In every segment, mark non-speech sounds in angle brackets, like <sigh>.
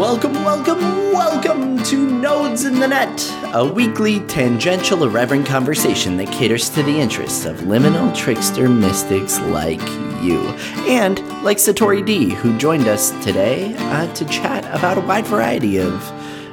Welcome, welcome, welcome to Nodes in the Net, a weekly tangential irreverent conversation that caters to the interests of liminal trickster mystics like you. And like Satori D, who joined us today uh, to chat about a wide variety of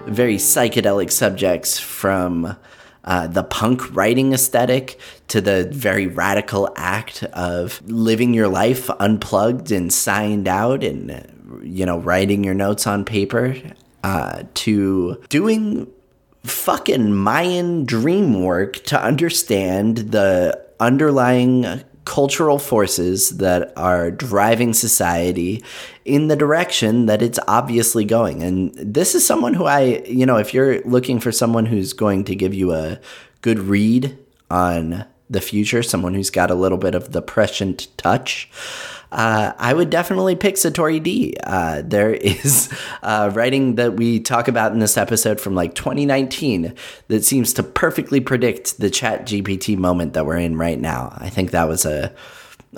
very psychedelic subjects from uh, the punk writing aesthetic to the very radical act of living your life unplugged and signed out and you know, writing your notes on paper, uh, to doing fucking Mayan dream work to understand the underlying cultural forces that are driving society in the direction that it's obviously going. And this is someone who I, you know, if you're looking for someone who's going to give you a good read on the future, someone who's got a little bit of the prescient touch, uh, I would definitely pick Satori D. Uh, there <laughs> is uh, writing that we talk about in this episode from like 2019 that seems to perfectly predict the Chat GPT moment that we're in right now. I think that was a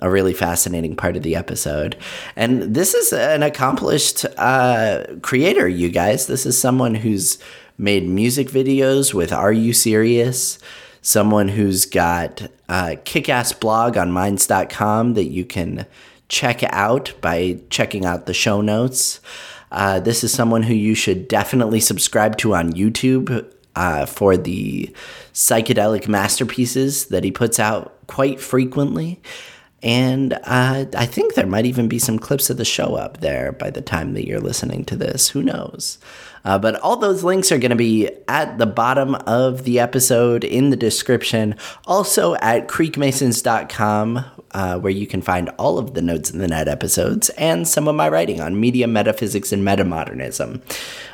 a really fascinating part of the episode. And this is an accomplished uh, creator, you guys. This is someone who's made music videos with Are You Serious? Someone who's got a kick ass blog on minds.com that you can check out by checking out the show notes. Uh, this is someone who you should definitely subscribe to on YouTube uh, for the psychedelic masterpieces that he puts out quite frequently. And uh, I think there might even be some clips of the show up there by the time that you're listening to this. Who knows? Uh, but all those links are going to be at the bottom of the episode in the description. Also at creekmasons.com, uh, where you can find all of the Nodes in the Net episodes and some of my writing on media, metaphysics, and metamodernism.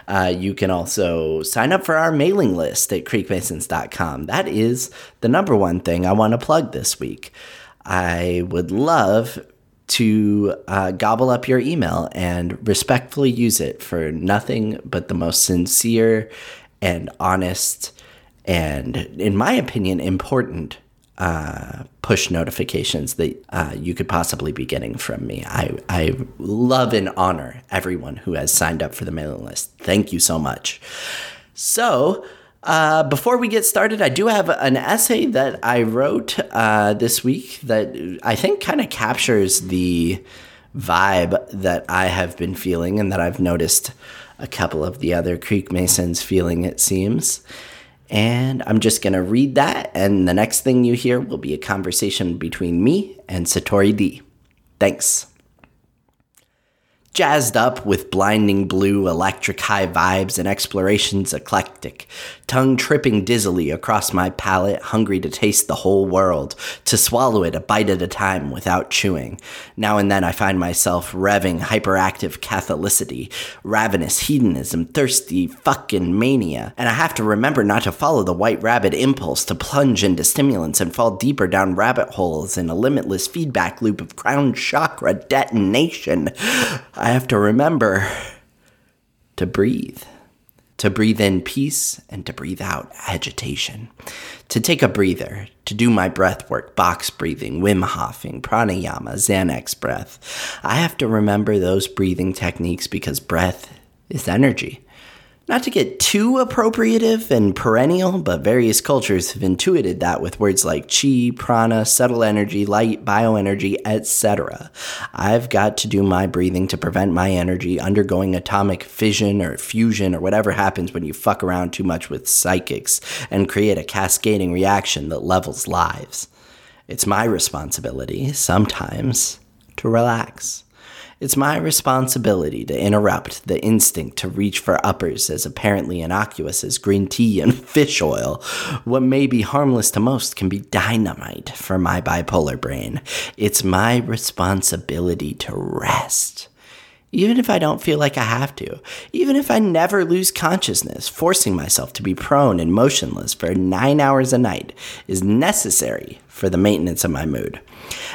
Uh, you can also sign up for our mailing list at creekmasons.com. That is the number one thing I want to plug this week. I would love to uh, gobble up your email and respectfully use it for nothing but the most sincere and honest and, in my opinion, important uh, push notifications that uh, you could possibly be getting from me. I, I love and honor everyone who has signed up for the mailing list. Thank you so much. So, uh, before we get started, I do have an essay that I wrote uh, this week that I think kind of captures the vibe that I have been feeling and that I've noticed a couple of the other Creek Masons feeling, it seems. And I'm just going to read that, and the next thing you hear will be a conversation between me and Satori D. Thanks jazzed up with blinding blue, electric high vibes and explorations eclectic, tongue tripping dizzily across my palate, hungry to taste the whole world, to swallow it a bite at a time without chewing. Now and then I find myself revving hyperactive Catholicity, ravenous hedonism, thirsty fucking mania, and I have to remember not to follow the white rabbit impulse to plunge into stimulants and fall deeper down rabbit holes in a limitless feedback loop of crown chakra detonation. I have to remember to breathe. To breathe in peace and to breathe out agitation. To take a breather, to do my breath work, box breathing, Wim Hofing, pranayama, Xanax breath. I have to remember those breathing techniques because breath is energy. Not to get too appropriative and perennial, but various cultures have intuited that with words like chi, prana, subtle energy, light, bioenergy, etc. I've got to do my breathing to prevent my energy undergoing atomic fission or fusion or whatever happens when you fuck around too much with psychics and create a cascading reaction that levels lives. It's my responsibility, sometimes, to relax. It's my responsibility to interrupt the instinct to reach for uppers as apparently innocuous as green tea and <laughs> fish oil. What may be harmless to most can be dynamite for my bipolar brain. It's my responsibility to rest even if I don't feel like I have to, even if I never lose consciousness, forcing myself to be prone and motionless for nine hours a night is necessary for the maintenance of my mood.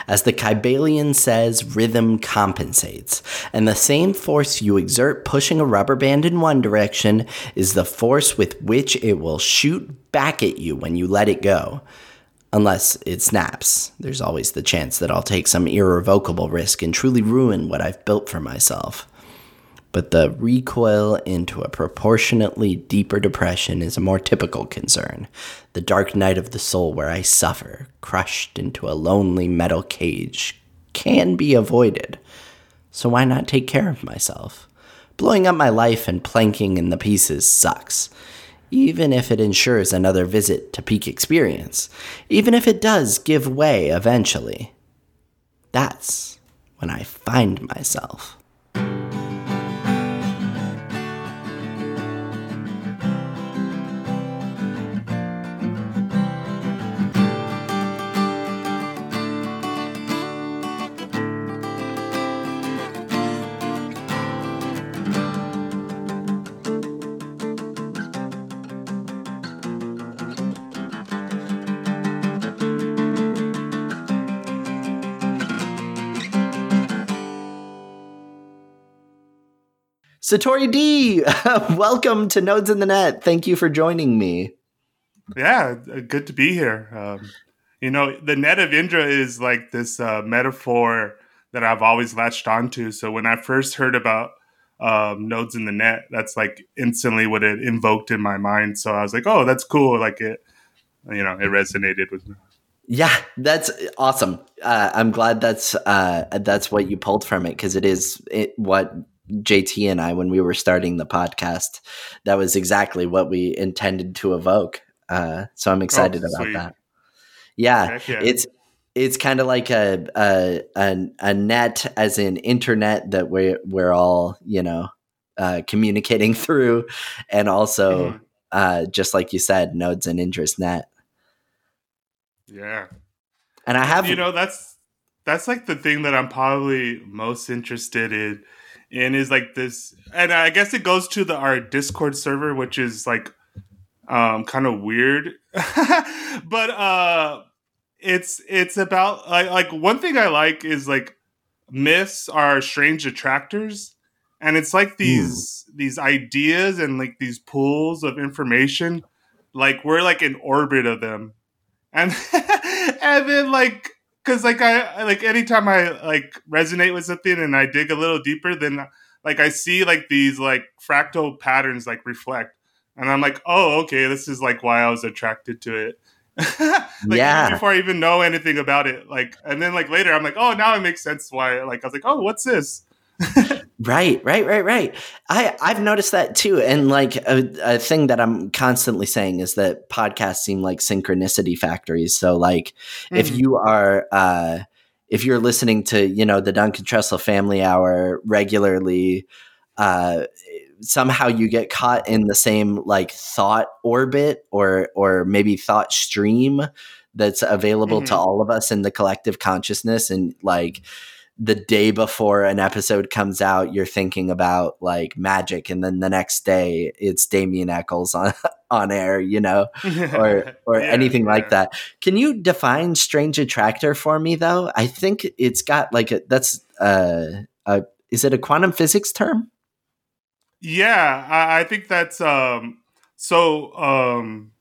As the Kybalion says, rhythm compensates, and the same force you exert pushing a rubber band in one direction is the force with which it will shoot back at you when you let it go. Unless it snaps, there's always the chance that I'll take some irrevocable risk and truly ruin what I've built for myself. but the recoil into a proportionately deeper depression is a more typical concern. The dark night of the soul, where I suffer, crushed into a lonely metal cage, can be avoided. So why not take care of myself? Blowing up my life and planking in the pieces sucks. Even if it ensures another visit to peak experience, even if it does give way eventually. That's when I find myself. Satori D, <laughs> welcome to Nodes in the Net. Thank you for joining me. Yeah, uh, good to be here. Um, you know, the net of Indra is like this uh, metaphor that I've always latched onto. So when I first heard about um, nodes in the net, that's like instantly what it invoked in my mind. So I was like, oh, that's cool. Like it, you know, it resonated with me. Yeah, that's awesome. Uh, I'm glad that's uh, that's what you pulled from it because it is it, what JT and I when we were starting the podcast. That was exactly what we intended to evoke. Uh, so I'm excited oh, about that. Yeah, yeah, it's it's kind of like a, a, a a net, as in internet that we're we're all you know uh, communicating <laughs> through, and also mm-hmm. uh, just like you said, nodes and interest net. Yeah, and I have you know that's that's like the thing that I'm probably most interested in and is like this and i guess it goes to the our discord server which is like um kind of weird <laughs> but uh it's it's about like like one thing i like is like myths are strange attractors and it's like these mm. these ideas and like these pools of information like we're like in orbit of them and <laughs> and then like because like I like anytime I like resonate with something and I dig a little deeper, then like I see like these like fractal patterns like reflect, and I'm like, oh, okay, this is like why I was attracted to it. <laughs> like yeah. before I even know anything about it, like, and then like later, I'm like, oh, now it makes sense why. Like I was like, oh, what's this? Right, right, right, right. I I've noticed that too, and like a, a, thing that I'm constantly saying is that podcasts seem like synchronicity factories. So like, mm-hmm. if you are uh, if you're listening to you know the Duncan Trussell Family Hour regularly, uh, somehow you get caught in the same like thought orbit or or maybe thought stream that's available mm-hmm. to all of us in the collective consciousness, and like the day before an episode comes out, you're thinking about like magic, and then the next day it's Damien Echols on <laughs> on air, you know, or <laughs> or yeah, anything yeah. like that. Can you define strange attractor for me though? I think it's got like a that's uh, a is it a quantum physics term? Yeah, I, I think that's um so um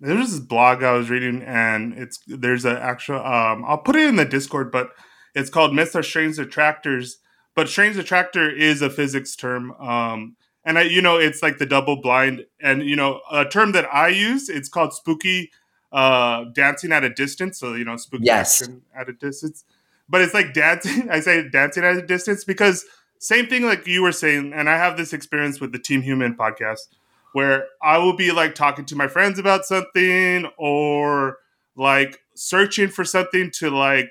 there's this blog I was reading and it's there's an actual um I'll put it in the Discord, but it's called Myths Are Strange Attractors, but strange attractor is a physics term. Um, and I, you know, it's like the double blind, and you know, a term that I use, it's called spooky uh, dancing at a distance. So you know, spooky yes. at a distance. But it's like dancing. <laughs> I say dancing at a distance because same thing like you were saying, and I have this experience with the Team Human podcast where I will be like talking to my friends about something or like searching for something to like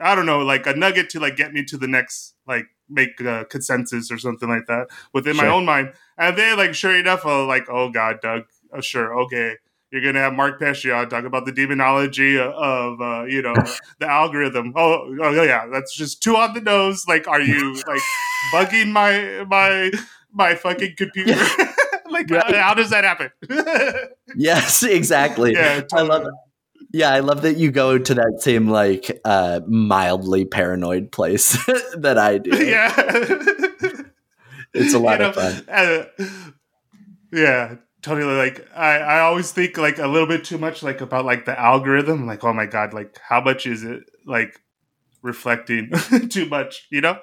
I don't know, like a nugget to like get me to the next like make a consensus or something like that within sure. my own mind. And then like sure enough, i like, oh god, Doug, oh, sure, okay. You're gonna have Mark Pesce talk about the demonology of uh, you know <laughs> the algorithm. Oh, oh yeah, that's just too on the nose. Like, are you like bugging my my my fucking computer? <laughs> like, right. how, how, does that happen? <laughs> yes, exactly. Yeah, totally. I love it. Yeah, I love that you go to that same like uh, mildly paranoid place <laughs> that I do. <laughs> Yeah, it's a lot you know, of fun. Uh, yeah, totally. Like I, I always think like a little bit too much like about like the algorithm. Like, oh my god, like how much is it like reflecting <laughs> too much? You know?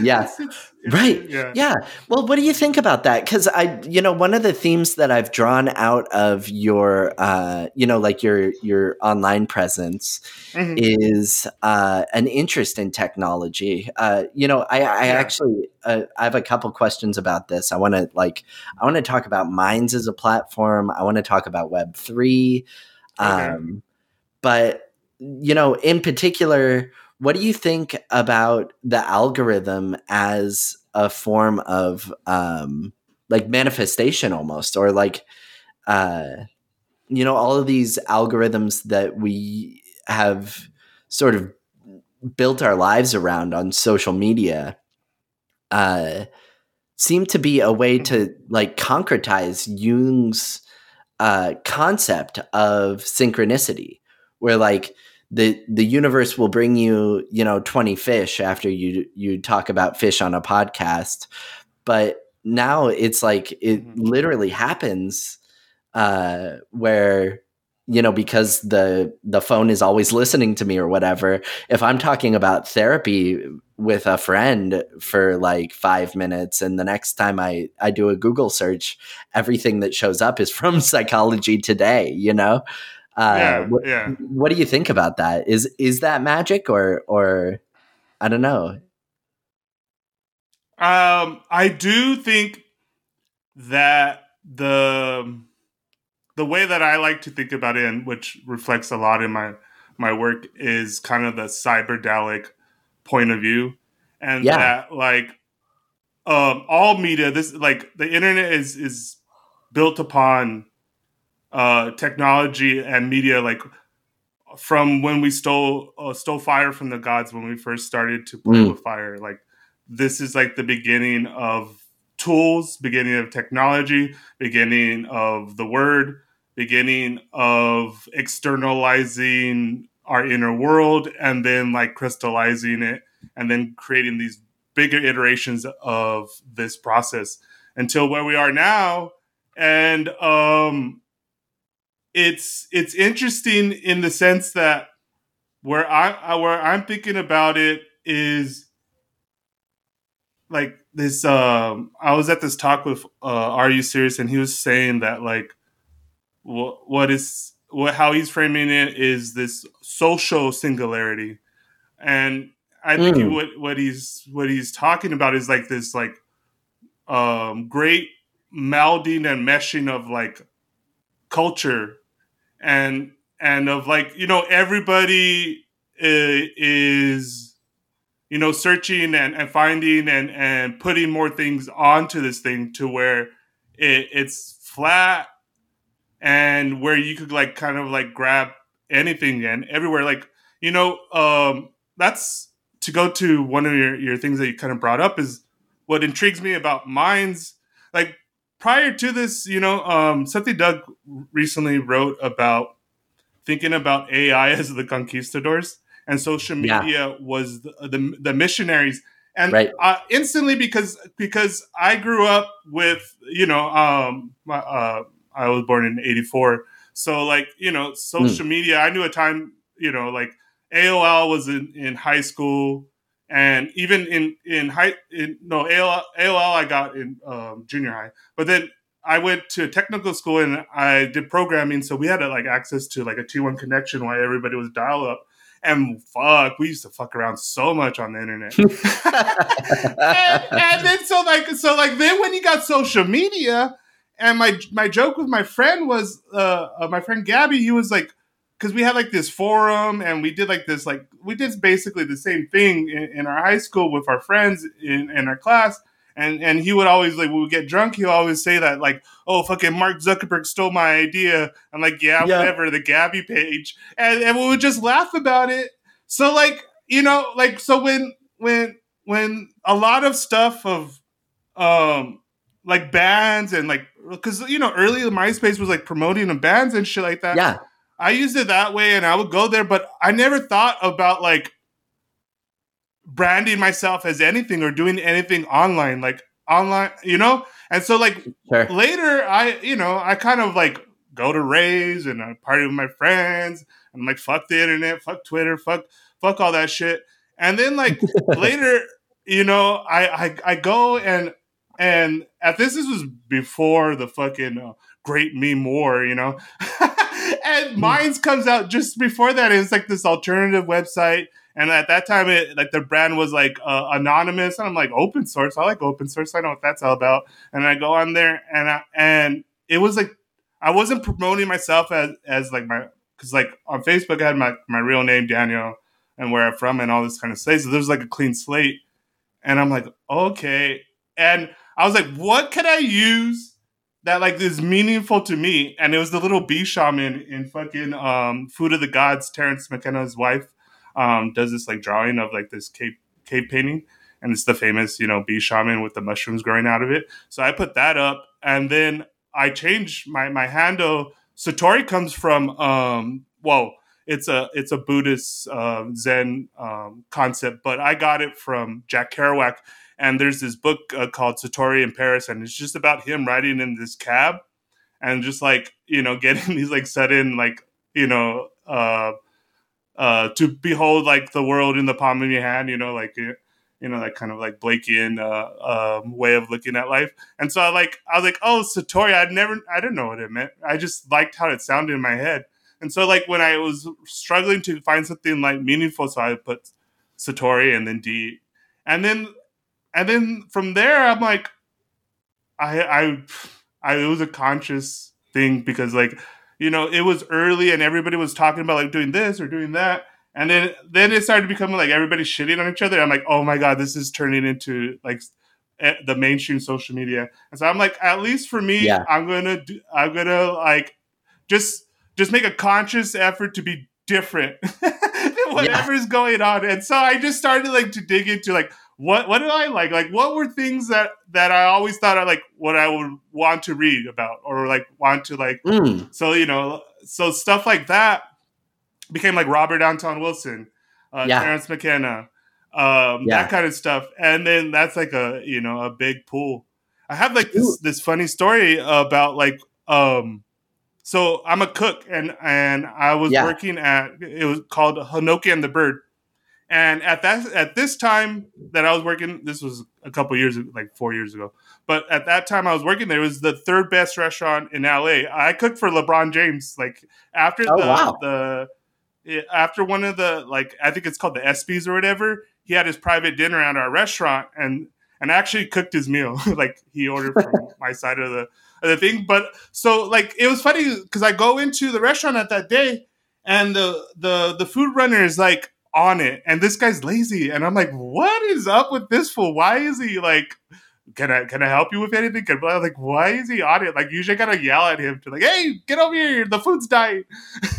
Yeah. <laughs> right. Yeah. yeah. Well, what do you think about that? Because I, you know, one of the themes that I've drawn out of your, uh, you know, like your your online presence mm-hmm. is uh, an interest in technology. Uh, you know, I, I yeah. actually uh, I have a couple questions about this. I want to like I want to talk about Minds as a platform. I want to talk about Web three, okay. um, but you know, in particular what do you think about the algorithm as a form of um, like manifestation almost, or like, uh, you know, all of these algorithms that we have sort of built our lives around on social media uh, seem to be a way to like concretize Jung's uh, concept of synchronicity, where like the the universe will bring you you know 20 fish after you you talk about fish on a podcast but now it's like it mm-hmm. literally happens uh where you know because the the phone is always listening to me or whatever if i'm talking about therapy with a friend for like 5 minutes and the next time i i do a google search everything that shows up is <laughs> from psychology today you know uh, yeah, what, yeah. What do you think about that? Is is that magic or or I don't know. Um, I do think that the the way that I like to think about it, and which reflects a lot in my my work, is kind of the cyberdelic point of view, and yeah. that like um, all media, this like the internet is is built upon uh, technology and media like from when we stole uh, stole fire from the gods when we first started to play mm. with fire like this is like the beginning of tools beginning of technology beginning of the word beginning of externalizing our inner world and then like crystallizing it and then creating these bigger iterations of this process until where we are now and um it's it's interesting in the sense that where I where I'm thinking about it is like this um I was at this talk with uh Are You Serious and he was saying that like what what is what how he's framing it is this social singularity and I think mm. what what he's what he's talking about is like this like um great melding and meshing of like culture and and of like you know everybody is you know searching and, and finding and and putting more things onto this thing to where it, it's flat and where you could like kind of like grab anything and everywhere. Like you know um that's to go to one of your, your things that you kind of brought up is what intrigues me about minds like prior to this, you know, um, something Doug recently wrote about thinking about AI <laughs> as the conquistadors and social media yeah. was the, the, the missionaries. And right. uh, instantly, because because I grew up with, you know, um, my, uh, I was born in '84, so like you know, social mm. media. I knew a time, you know, like AOL was in, in high school and even in in high in no AOL, AOL I got in um, junior high, but then I went to technical school and I did programming, so we had like access to like a T one connection while everybody was dial up. And fuck, we used to fuck around so much on the internet. <laughs> and, and then so like so like then when you got social media, and my my joke with my friend was uh, uh my friend Gabby, he was like because we had like this forum and we did like this like we did basically the same thing in, in our high school with our friends in, in our class. And and he would always like we get drunk he would always say that like oh fucking mark zuckerberg stole my idea. I'm like yeah, yeah. whatever the gabby page. And, and we would just laugh about it. So like you know like so when when when a lot of stuff of um like bands and like because you know early myspace was like promoting the bands and shit like that. Yeah I used it that way and I would go there, but I never thought about like branding myself as anything or doing anything online, like online, you know? And so like sure. later I, you know, I kind of like go to raves and I party with my friends. And I'm like, fuck the internet, fuck Twitter, fuck, fuck all that shit. And then like <laughs> later, you know, I, I I go and and at this this was before the fucking uh, great meme war, you know. <laughs> and hmm. Minds comes out just before that. It's like this alternative website, and at that time, it like the brand was like uh, anonymous, and I'm like open source. I like open source. I know what that's all about. And I go on there, and I, and it was like I wasn't promoting myself as as like my because like on Facebook I had my my real name Daniel and where I'm from and all this kind of stuff. So there's like a clean slate, and I'm like okay, and I was like, what can I use? That like is meaningful to me. And it was the little bee shaman in fucking um, Food of the Gods. Terence McKenna's wife um, does this like drawing of like this cave cave painting, and it's the famous you know bee shaman with the mushrooms growing out of it. So I put that up, and then I changed my my handle. Satori comes from um, well, it's a it's a Buddhist uh, Zen um, concept, but I got it from Jack Kerouac and there's this book uh, called Satori in Paris, and it's just about him riding in this cab and just like you know <laughs> getting these like sudden like you know uh uh to behold like the world in the palm of your hand, you know like you know that kind of like Blakean uh, um, way of looking at life. And so I like I was like, oh Satori, I'd never I didn't know what it meant. I just liked how it sounded in my head. And so like when I was struggling to find something like meaningful, so I put Satori and then D. And then and then from there, I'm like, I, I, I, it was a conscious thing because like, you know, it was early and everybody was talking about like doing this or doing that. And then, then it started becoming like everybody shitting on each other. I'm like, oh my God, this is turning into like eh, the mainstream social media. And so I'm like, at least for me, yeah. I'm going to do, I'm going to like just, just make a conscious effort to be different <laughs> than whatever's yeah. going on. And so I just started like to dig into like, what what did I like? Like what were things that that I always thought I like what I would want to read about or like want to like mm. so you know so stuff like that became like Robert Anton Wilson, uh, yeah. Terence McKenna, um, yeah. that kind of stuff, and then that's like a you know a big pool. I have like this, this funny story about like um so I'm a cook and and I was yeah. working at it was called Hinoki and the Bird and at that at this time that I was working, this was a couple years, like four years ago. But at that time I was working there, it was the third best restaurant in LA. I cooked for LeBron James. Like after oh, the wow. the after one of the like I think it's called the ESPYS or whatever. He had his private dinner at our restaurant and and actually cooked his meal. <laughs> like he ordered from <laughs> my side of the of the thing. But so like it was funny because I go into the restaurant at that day and the the the food runner is like on it. And this guy's lazy. And I'm like, what is up with this fool? Why is he like, can I can I help you with anything? Can, I, like, why is he on it? Like, usually gotta yell at him to like, hey, get over here, the food's dying,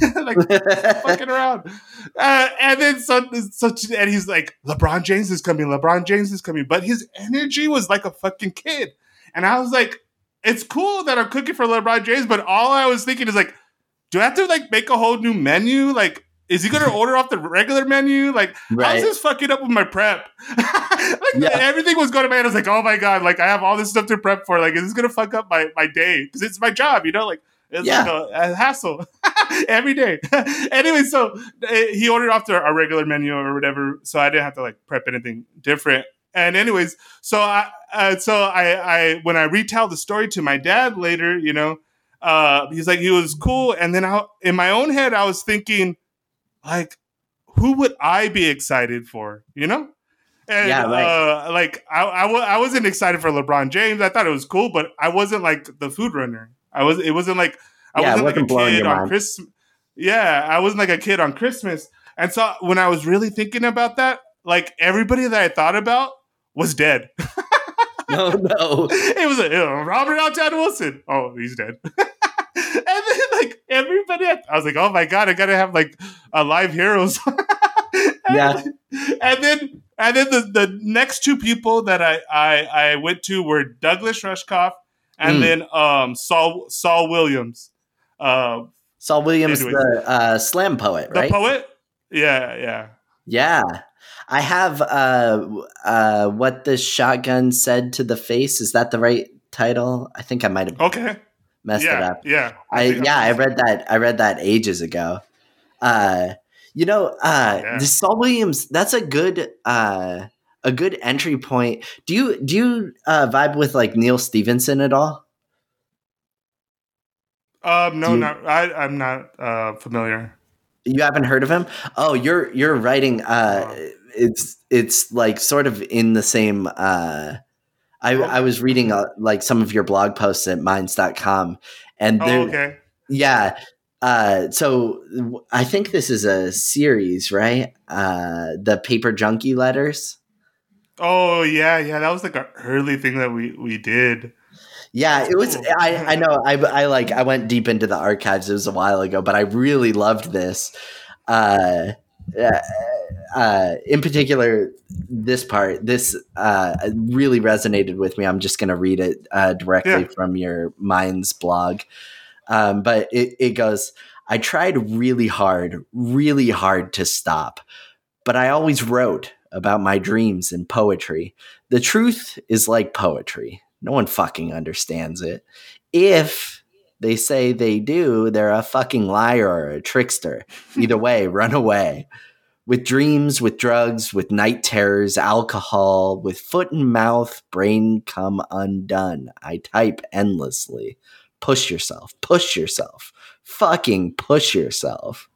<laughs> like fucking around. Uh, and then so, so and he's like, LeBron James is coming, LeBron James is coming, but his energy was like a fucking kid, and I was like, it's cool that I'm cooking for LeBron James, but all I was thinking is like, do I have to like make a whole new menu? Like, is he gonna <laughs> order off the regular menu? Like, right. how's this fucking up with my prep? <laughs> like yeah. everything was going to my head. I was like, oh my god, like I have all this stuff to prep for. Like, is this gonna fuck up my my day? Because it's my job, you know. Like, it's yeah. like a, a hassle <laughs> every day. anyway, so uh, he ordered off the, our regular menu or whatever, so I didn't have to like prep anything different. And anyways, so I uh, so I I when I retell the story to my dad later, you know, uh, he's like he was cool, and then I, in my own head I was thinking like who would I be excited for? You know? And yeah, right. uh, like I, I, w- I wasn't excited for LeBron James. I thought it was cool, but I wasn't like the food runner. I was. It wasn't like I yeah, wasn't, wasn't like a kid on Christmas. Yeah, I wasn't like a kid on Christmas. And so when I was really thinking about that, like everybody that I thought about was dead. no, <laughs> no. It was a, Robert Anton Wilson. Oh, he's dead. <laughs> and then everybody, I was like, oh my god, I gotta have like a live heroes. <laughs> and, yeah. And then and then the, the next two people that I, I I went to were Douglas Rushkoff and mm. then um Saul Saul Williams. Uh, Saul Williams, the uh, slam poet, right? The poet. Yeah, yeah, yeah. I have uh, uh, what the shotgun said to the face. Is that the right title? I think I might have. Okay messed yeah, it up. Yeah. I, I yeah, I read that I read that ages ago. Uh you know, uh yeah. the Saul Williams, that's a good uh a good entry point. Do you do you uh, vibe with like Neal Stephenson at all? Um, no, you- not I. I'm not uh, familiar. You haven't heard of him? Oh, you're you're writing. Uh, No. it's it's like sort of in the same. Uh, I I was reading uh, like some of your blog posts at minds.com and Oh, there, okay. yeah. Uh, so I think this is a series, right? Uh, the paper junkie letters. Oh yeah, yeah. That was like an early thing that we we did. Yeah, it was. I I know. I I like. I went deep into the archives. It was a while ago, but I really loved this. Uh, uh, in particular, this part. This uh really resonated with me. I'm just going to read it uh, directly Yeah. from your Minds blog. Um, but it it goes. I tried really hard, really hard to stop, but I always wrote about my dreams and poetry. The truth is like poetry. No one fucking understands it. If they say they do, they're a fucking liar or a trickster. Either <laughs> way, run away. With dreams, with drugs, with night terrors, alcohol, with foot and mouth, brain come undone. I type endlessly. Push yourself, push yourself, fucking push yourself.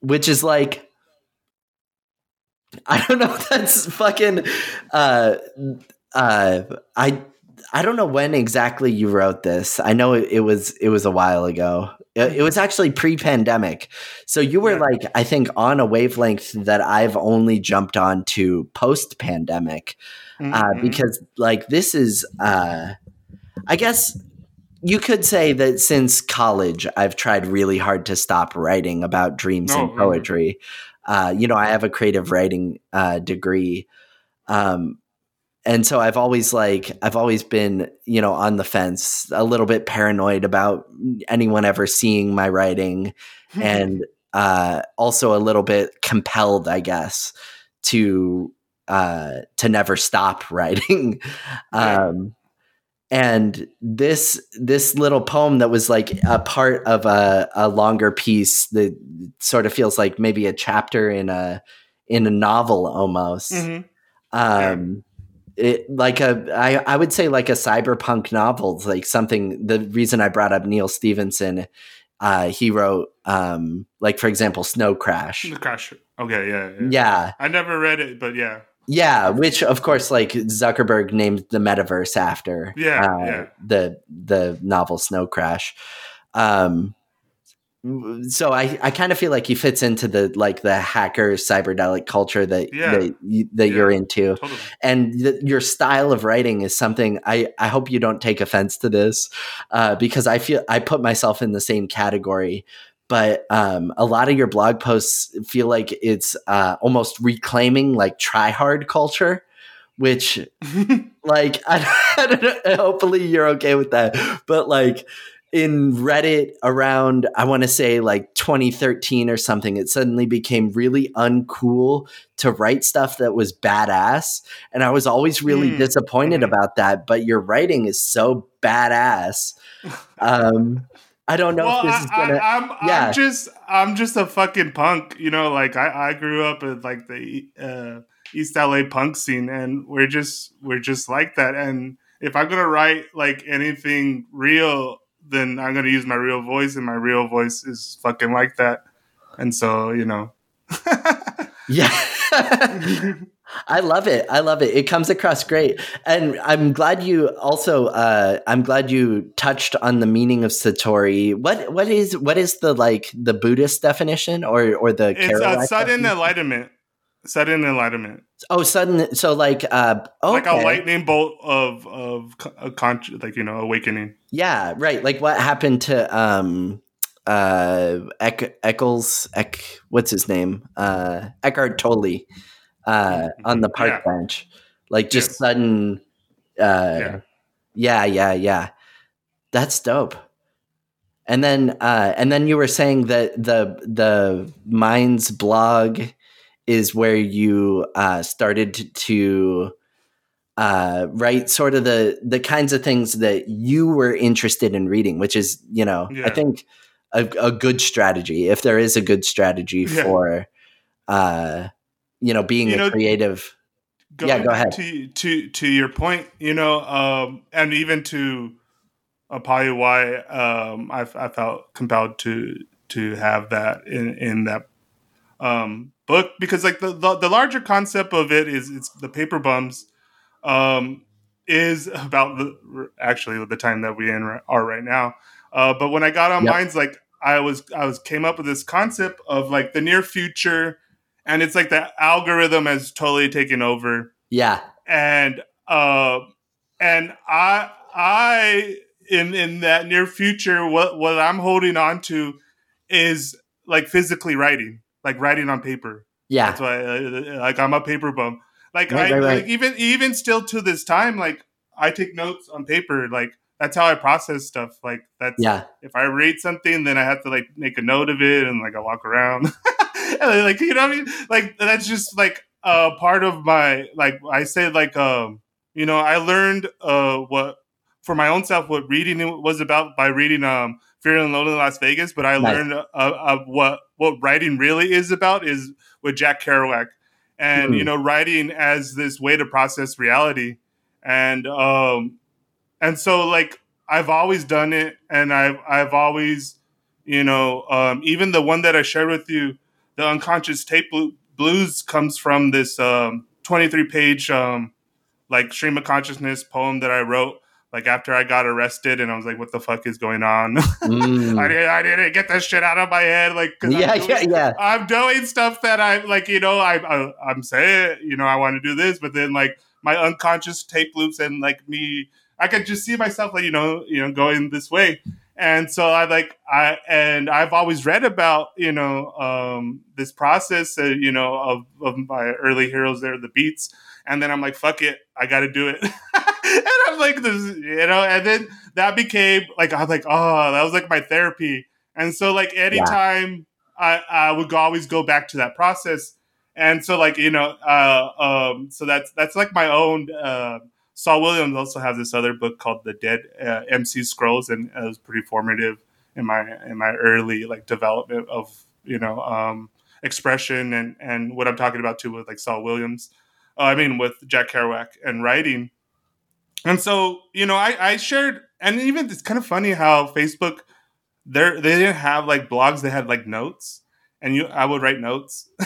Which is like, I don't know if <laughs> that's fucking uh uh I I don't know when exactly you wrote this. I know it, it was it was a while ago. It, it was actually pre-pandemic. So you were Yeah. like I think on a wavelength that I've only jumped on to post-pandemic uh, Mhm. because like this is uh I guess you could say that since college I've tried really hard to stop writing about dreams Oh, and poetry. Uh, you know, I have a creative writing uh, degree. Um, and so I've always like I've always been, you know, on the fence, a little bit paranoid about anyone ever seeing my writing and uh, also a little bit compelled, I guess, to uh, to never stop <laughs> writing. Um, and this this little poem that was like a part of a, a longer piece that sort of feels like maybe a chapter in a in a novel almost. Mhm. Um, it like a I, I would say like a cyberpunk novel like something the reason i brought up neal stephenson uh he wrote um like for example snow crash The crash. Okay, yeah, yeah. yeah I never read it, but yeah. yeah which of course like zuckerberg named the metaverse after Yeah, uh, yeah. the the novel snow crash um so I, I kind of feel like he fits into the like the hacker cyberdelic culture that Yeah. that, you, that Yeah. you're into Totally. and your style of writing is something I, I hope you don't take offense to this uh, because I feel I put myself in the same category. But um, a lot of your blog posts feel like it's uh, almost reclaiming like try hard culture, which <laughs> like I, <laughs> I don't know, hopefully you're okay with that. But like in Reddit around I want to say like 2013 or something, it suddenly became really uncool to write stuff that was badass. And I was always really Mm. disappointed Mhm. about that. But your writing is so badass. Um, I don't know well, if this is gonna. I, I'm, yeah. I'm just, I'm just a fucking punk. You know, like I, I grew up in like the uh, East LA punk scene, and we're just, we're just like that. And if I'm gonna write like anything real, then I'm gonna use my real voice, and my real voice is fucking like that. And so, you know. <laughs> yeah. <laughs> I love it. I love it. It comes across great. And I'm glad you also uh I'm glad you touched on the meaning of satori. What what is what is the like the Buddhist definition or or the it's a sudden definition? enlightenment. Sudden enlightenment, Oh, sudden so like uh okay. like a lightning bolt of of a con- like you know awakening. Yeah, right. Like what happened to um uh Eck, Eccles Eck what's his name? Uh Eckhart Tolle uh on the park Yeah. bench. Like just Yes. sudden uh Yeah. yeah, yeah, yeah. That's dope. And then uh and then you were saying that the the Minds blog is where you uh started to uh, write sort of the the kinds of things that you were interested in reading, which is you know I think a, a good strategy if there is a good strategy Yeah. for uh, you know being You a know, creative. Yeah, go ahead. To to to your point, you know, um, and even to uh, probably why um, I, I felt compelled to to have that in in that um, book because like the, the the larger concept of it is it's the paper bums um, is about the actually the time that we in are right now. Uh, but when I got on Yep. minds, like I was I was came up with this concept of like the near future, and it's like the algorithm has totally taken over Yeah, and uh and i i in in that near future what what i'm holding on to is like physically writing like writing on paper yeah, that's why uh, like i'm a paper bum like Right, i right, right. like even even still to this time like i take notes on paper like that's how i process stuff like that's yeah, if I read something, then I have to like make a note of it and like I walk around. <laughs> Like you know what I mean? Like that's just like uh part of my like I say like um you know I learned uh what for my own self what reading was about by reading um Fear and in Las Vegas, but I Nice. learned uh, uh, what what writing really is about is with Jack Kerouac, and Hmm. you know writing as this way to process reality, and um and so like I've always done it, and I've I've always, you know, um, even the one that I shared with you, the unconscious tape blues comes from this um, twenty three page um, like stream of consciousness poem that I wrote like after I got arrested, and I was like, what the fuck is going on? <laughs> Mm. I didn't I didn't get that shit out of my head, like 'cause I'm yeah, doing- yeah, yeah. I'm doing stuff that I'm like, you know, I, I I'm saying, you know, I want to do this, but then like my unconscious tape loops and like me, I could just see myself like, you know, you know, going this way. And so I like I and I've always read about you know um, this process uh, you know of, of my early heroes there the beats. And then I'm like fuck it I got to do it. <laughs> And I'm like this you know and then that became like I was like oh that was like my therapy. And so like anytime I, I would always go back to that process. And so like you know uh, um, so that's that's like my own uh, Saul Williams also has this other book called The Dead uh, MC Scrolls and it was pretty formative in my in my early like development of you know um, expression and and what I'm talking about too with like Saul Williams uh, I mean with Jack Kerouac and writing. And so you know I, I shared and even it's kind of funny how Facebook they they didn't have like blogs they had like notes and you I would write notes <laughs>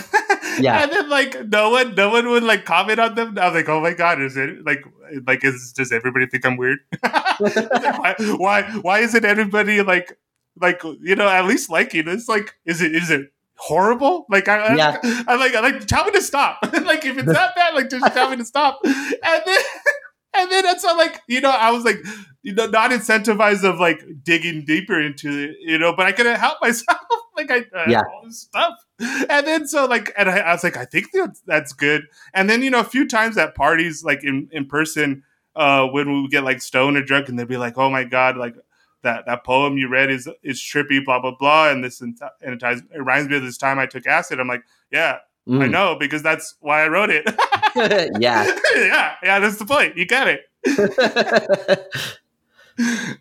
Yeah. and then like no one no one would like comment on them. I was like oh my god is it like like is does everybody think I'm weird? <laughs> Why, why why isn't everybody like like you know at least liking it's like is it is it horrible? Like I, I- Yeah. I, like I like tell me to stop. <laughs> Like if it's that bad like just tell me to stop. And then <laughs> and then that's all like you know I was like you know not incentivized of like digging deeper into it you know but I couldn't help myself. Like I, I Yeah. all this stuff and then so like and I, I was like I think that's that's good. And then you know a few times at parties like in in person uh when we would get like stoned or drunk and they'd be like oh my god like that that poem you read is is trippy blah blah blah and this and it, ties, it reminds me of this time I took acid. I'm like yeah I Mm. know because that's why I wrote it. <laughs> Yeah. <laughs> yeah yeah that's the point. You got it <laughs>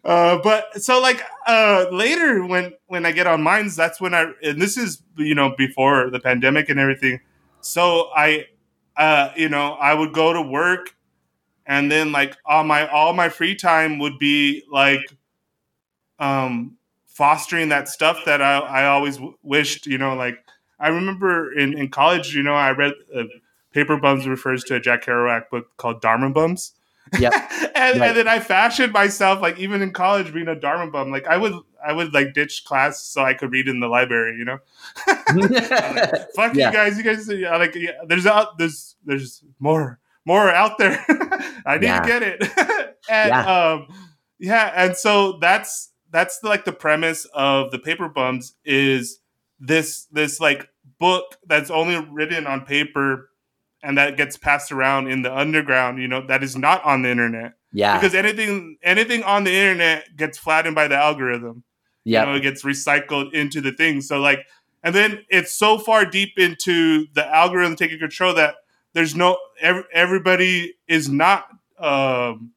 uh, but so like uh, later when when I get on Minds, that's when I and this is you know before the pandemic and everything. So I, uh, you know, I would go to work, and then like all my all my free time would be like, um, fostering that stuff that I I always w- wished you know like I remember in in college you know I read. Uh, Paper Bums refers to a Jack Kerouac book called Dharma Bums. Yep. <laughs> and, Right. and then I fashioned myself like even in college being a Dharma bum. Like I would I would like ditch class so I could read in the library, you know? <laughs> <laughs> Fuck Yeah. you guys, you guys yeah, like yeah, there's out there's there's more more out there. I need Yeah. to get it. and Yeah. um yeah, and so that's that's like the premise of the paper bums is this this like book that's only written on paper and that gets passed around in the underground, you know, that is not on the internet. yeah. Because anything anything on the internet gets flattened by the algorithm you know, Yeah. it gets recycled into the thing. So like, and then it's so far deep into the algorithm taking control that there's no ev- everybody is not, um,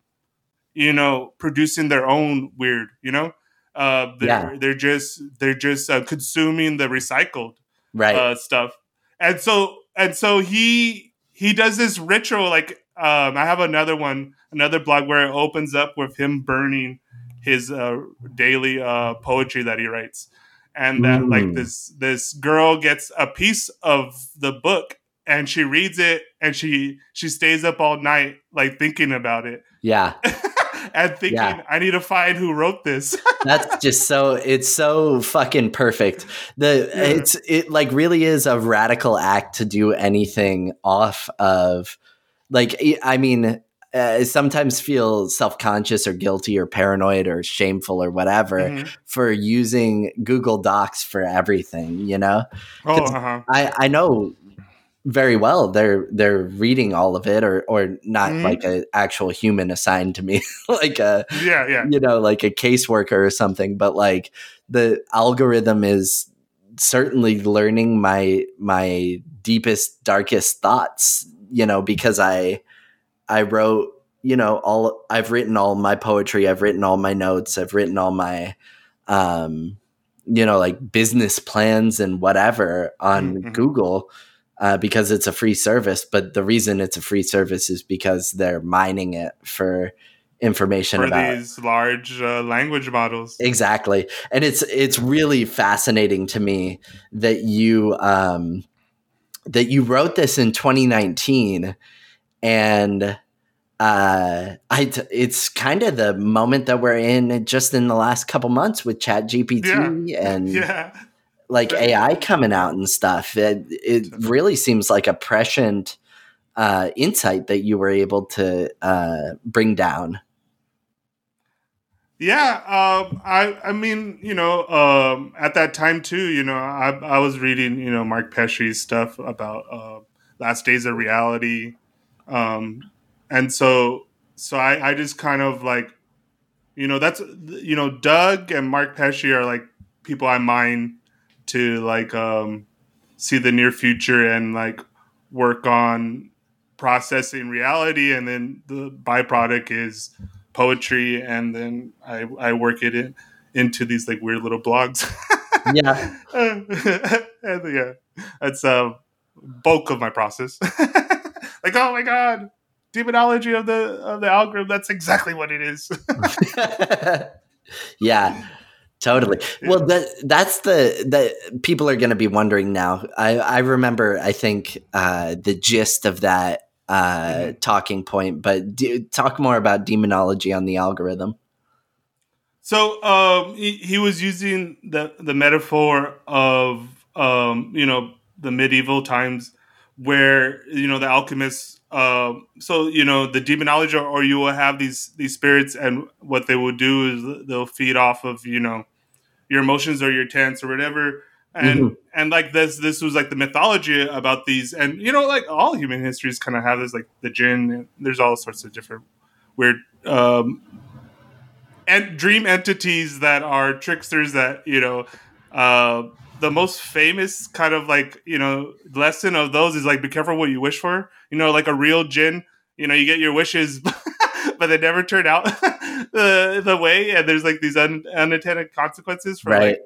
you know, producing their own weird. You know, uh, they're Yeah. they're just they're just uh, consuming the recycled Right. uh, stuff. And so and so he he does this ritual like um i have another one another blog where it opens up with him burning his uh, daily uh, poetry that he writes and that like Mm. this this girl gets a piece of the book and she reads it and she she stays up all night like thinking about it Yeah. <laughs> and thinking Yeah. i need to find who wrote this <laughs> That's just so it's so fucking perfect. The Yeah. it's it like really is a radical act to do anything off of like I- mean uh, sometimes feel self-conscious or guilty or paranoid or shameful or whatever Mhm. for using Google Docs for everything, you know? oh uh-huh. I I know very well they're they're reading all of it or or not Mhm. like an actual human assigned to me <laughs> like a yeah yeah you know like a caseworker or something but like the algorithm is certainly learning my my deepest darkest thoughts you know because i i wrote you know all i've written all my poetry i've written all my notes i've written all my um you know like business plans and whatever on Mhm. google uh, because it's a free service but the reason it's a free service is because they're mining it for information for about these large uh, language models. Exactly. And it's it's really fascinating to me that you um that you wrote this in 2019 and uh i t- it's kind of the moment that we're in just in the last couple months with chat gpt and <laughs> yeah like ai coming out and stuff it, it really seems like a prescient uh insight that you were able to uh bring down. Yeah, um, I I mean, you know, um, at that time too, you know, I I was reading, you know, Mark Pesce's stuff about uh, Last Days of Reality, um, and so so I I just kind of like, you know, that's you know, Doug and Mark Pesce are like people I mine to like um, see the near future and like work on processing reality, and then the byproduct is poetry and then I, I work it in into these like weird little blogs. <laughs> yeah <laughs> and yeah, that's a bulk of my process. <laughs> like, oh my god, demonology of the of the algorithm. That's exactly what it is. yeah totally well that that's the that people are going to be wondering now i i remember i think uh the gist of that uh Mhm. talking point but do, talk more about demonology on the algorithm So um, he, he was using the the metaphor of um, you know the medieval times where you know the alchemists. Uh, so you know the demonology, or you will have these these spirits, and what they will do is they'll feed off of you know your emotions or your tense or whatever. And Mhm. and like this this was like the mythology about these, and you know like all human histories kind of have this like the jinn. There's all sorts of different weird um, and dream entities that are tricksters that you know uh the most famous kind of like you know lesson of those is like be careful what you wish for you know like a real jinn you know you get your wishes <laughs> but they never turn out <laughs> the the way and there's like these un, unintended consequences for Right. like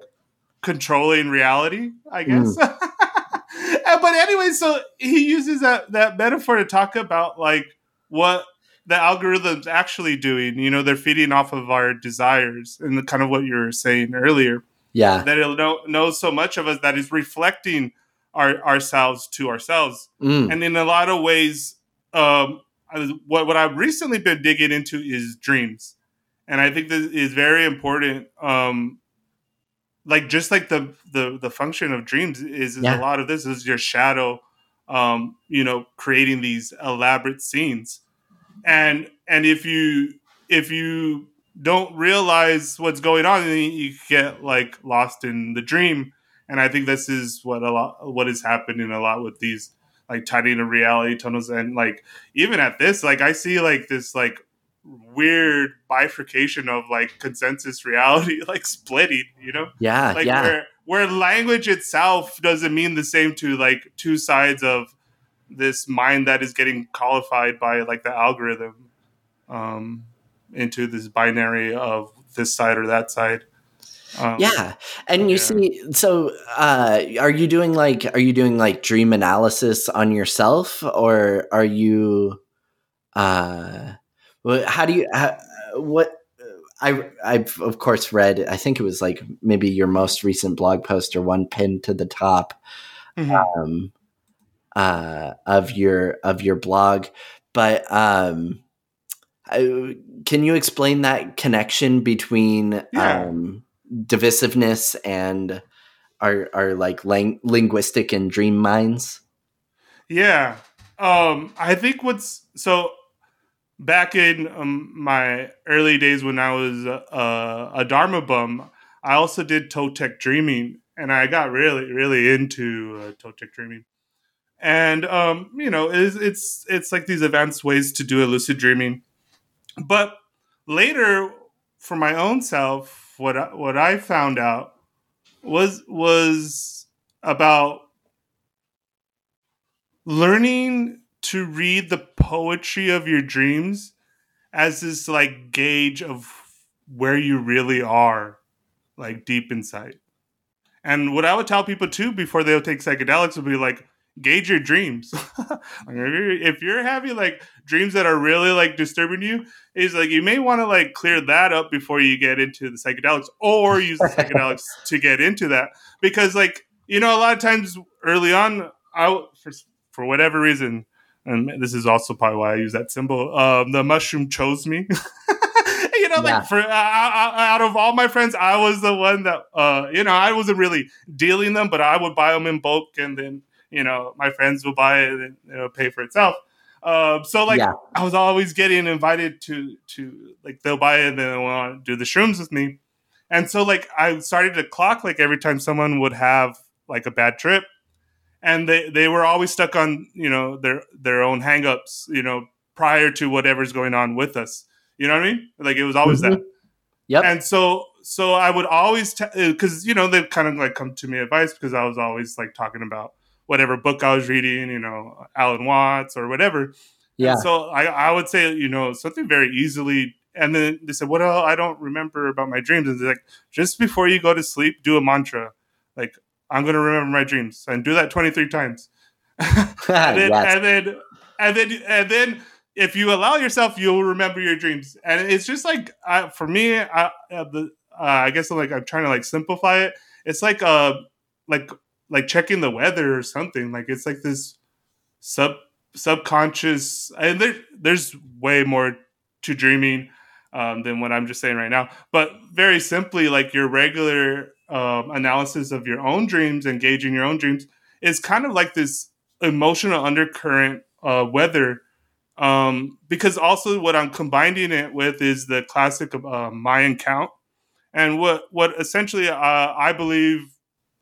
controlling reality i guess <laughs> Uh, but anyway so he uses that that metaphor to talk about like what the algorithm's actually doing. You know, they're feeding off of our desires and the, kind of what you were saying earlier. yeah That it'll know, know so much of us that is reflecting our ourselves to ourselves. Mm, And in a lot of ways, um, what what I've recently been digging into is dreams, and I think this is very important. Um, like just like the the the function of dreams is, is Yeah. a lot of this is your shadow, um, you know, creating these elaborate scenes, and and if you if you don't realize what's going on, then you get like lost in the dream. And I think this is what a lot what is happening a lot with these like tiding of reality tunnels and like even at this like i see like this like weird bifurcation of like consensus reality <laughs> like splitting you know yeah like yeah where where language itself doesn't mean the same to like two sides of this mind that is getting qualified by like the algorithm um into this binary of this side or that side Um, yeah, and you yeah. see, so uh, are you doing like are you doing like dream analysis on yourself, or are you? Uh, how do you? How, what? I I've of course read. I think it was like maybe your most recent blog post or one pinned to the top mm-hmm. um, uh, of your of your blog, but um, I, can you explain that connection between yeah. um, divisiveness and our our like lang- linguistic and dream minds? Yeah, um, I think what's so back in um, my early days when I was uh, a Dharma bum, I also did Toltec dreaming, and I got really really into uh, Toltec dreaming. And um, you know, it's, it's it's like these advanced ways to do a lucid dreaming. But later, for my own self, what I, what I found out was was about learning to read the poetry of your dreams as this like gauge of where you really are like deep inside and what i would tell people too before they'll take psychedelics would be like gauge your dreams. <laughs> like if, you're, if you're having like dreams that are really like disturbing you, is like you may want to like clear that up before you get into the psychedelics, or use the psychedelics <laughs> to get into that because like you know a lot of times early on, I for for whatever reason, and this is also probably why I use that symbol. Um, the mushroom chose me. <laughs> you know, yeah. like for uh, out of all my friends, I was the one that uh, you know I wasn't really dealing them, but I would buy them in bulk and then you know my friends would buy it and you know, pay for itself. Um, so like yeah. I was always getting invited to to like they'll buy it and then they want to do the shrooms with me. And so like I started to clock like every time someone would have like a bad trip and they they were always stuck on, you know, their their own hangups, you know, prior to whatever's going on with us. You know what I mean? Like it was always mm-hmm. that. Yep. And so so I would always because t- you know they kind of like come to me advice because I was always like talking about whatever book I was reading, you know, Alan Watts or whatever. Yeah. And so I, I would say, you know, something very easily. And then they said, "What? Well, I don't remember about my dreams." And they're like, "Just before you go to sleep, do a mantra, like I'm going to remember my dreams, and do that 23 times." <laughs> and, then, yes. and then, and then, and then, if you allow yourself, you'll remember your dreams. And it's just like I, for me, I, uh, the uh, I guess like I'm trying to like simplify it. It's like uh like like checking the weather or something. Like it's like this sub subconscious, and there there's way more to dreaming um, than what I'm just saying right now. But very simply, like your regular um, analysis of your own dreams, engaging your own dreams, is kind of like this emotional undercurrent uh, weather. Um, because also what I'm combining it with is the classic uh, Mayan count, and what what essentially uh, I believe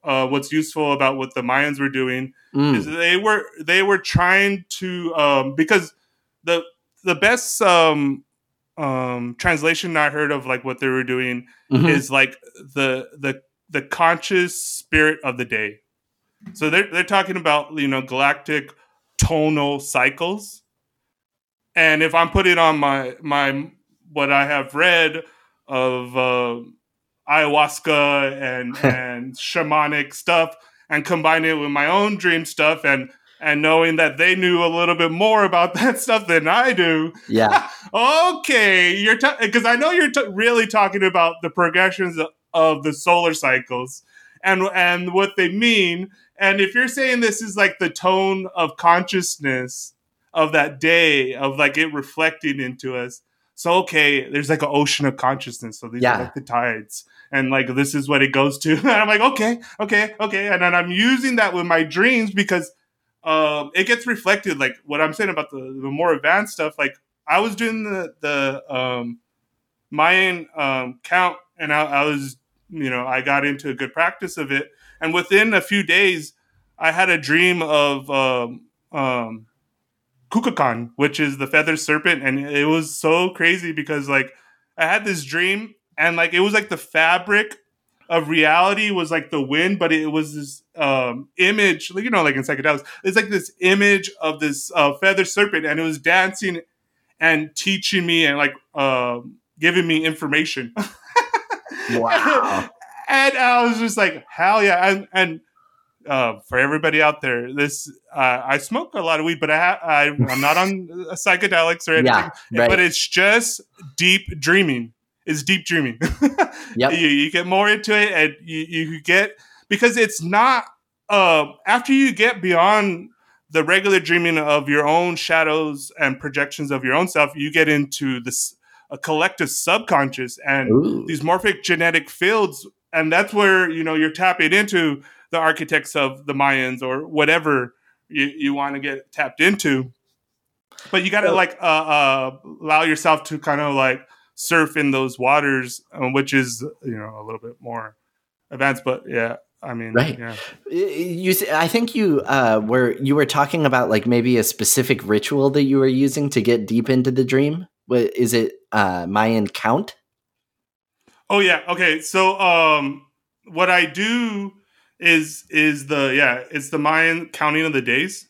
uh, what's useful about what the Mayans were doing mm. is they were they were trying to um, because the the best um, um, translation I heard of like what they were doing mm-hmm. is like the the the conscious spirit of the day. So they're they're talking about you know galactic tonal cycles, and if I'm putting on my my what I have read of uh, ayahuasca and <laughs> and shamanic stuff and combine it with my own dream stuff and and knowing that they knew a little bit more about <laughs> that stuff than I do. Yeah. <laughs> okay, you're because ta- I know you're t- really talking about the progressions of, the solar cycles and and what they mean. And if you're saying this is like the tone of consciousness of that day, of like it reflecting into us, so okay, there's like an ocean of consciousness. So these yeah. are like the tides and like this is what it goes to. <laughs> and I'm like, okay, okay, okay. And then I'm using that with my dreams because um, it gets reflected. Like what I'm saying about the, the more advanced stuff. Like I was doing the the um, Mayan um, count, and I, I was, you know, I got into a good practice of it. And within a few days, I had a dream of um, um, Kukulkan, which is the feathered serpent, and it was so crazy because like I had this dream and like it was like the fabric of reality was like the wind, but it was this um, image, like you know, like in psychedelics, it's like this image of this uh, feather serpent, and it was dancing and teaching me and like uh, giving me information. <laughs> wow! <laughs> and I was just like, hell yeah! And and uh, for everybody out there, this uh, I smoke a lot of weed, but I, ha- I I'm not on <laughs> psychedelics or anything. Yeah, right. But it's just deep dreaming. It's deep dreaming. <laughs> Yep. you, you get more into it, and you you get because it's not. Uh, after you get beyond the regular dreaming of your own shadows and projections of your own self, you get into this a collective subconscious and Ooh. these morphogenetic fields, and that's where you know you're tapping into the architects of the Mayans or whatever you, you want to get tapped into. But you got to like uh, uh, allow yourself to kind of like surf in those waters, um, which is you know a little bit more advanced. But yeah, I mean, Right. yeah. You, I think you uh, were you were talking about like maybe a specific ritual that you were using to get deep into the dream. Is it? Uh, Mayan count? Oh yeah. Okay. So um what I do is is the yeah, it's the Mayan counting of the days.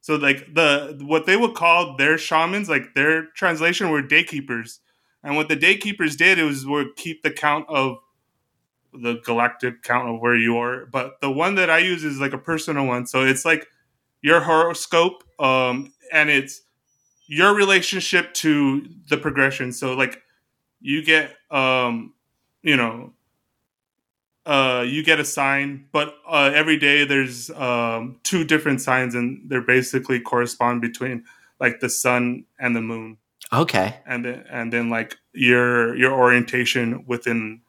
So like the what they would call their shamans, like their translation were day keepers. And what the day keepers did it was would keep the count of the galactic count of where you are. But the one that I use is like a personal one. So it's like your horoscope, um, and it's your relationship to the progression. So like you get um you know uh you get a sign but uh every day there's um two different signs and they're basically correspond between like the sun and the moon Okay. and then and then like your your orientation within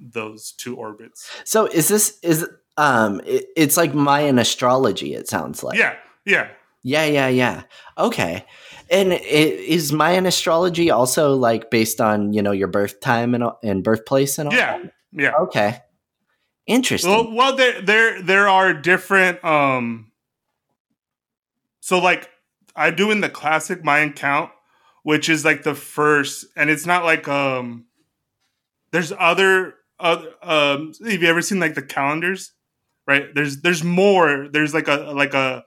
those two orbits So is this is um? It, it's like Mayan astrology. It sounds like. yeah yeah Yeah. Yeah. Yeah. Okay. And i- is Mayan astrology also like based on you know your birth time and and birthplace and all? yeah that? yeah Okay. Interesting. Well, well, there there there are different. Um, so like I do in the classic Mayan count, which is like the first, and it's not like um. There's other other um. Have you ever seen like the calendars? Right. There's there's more. There's like a like a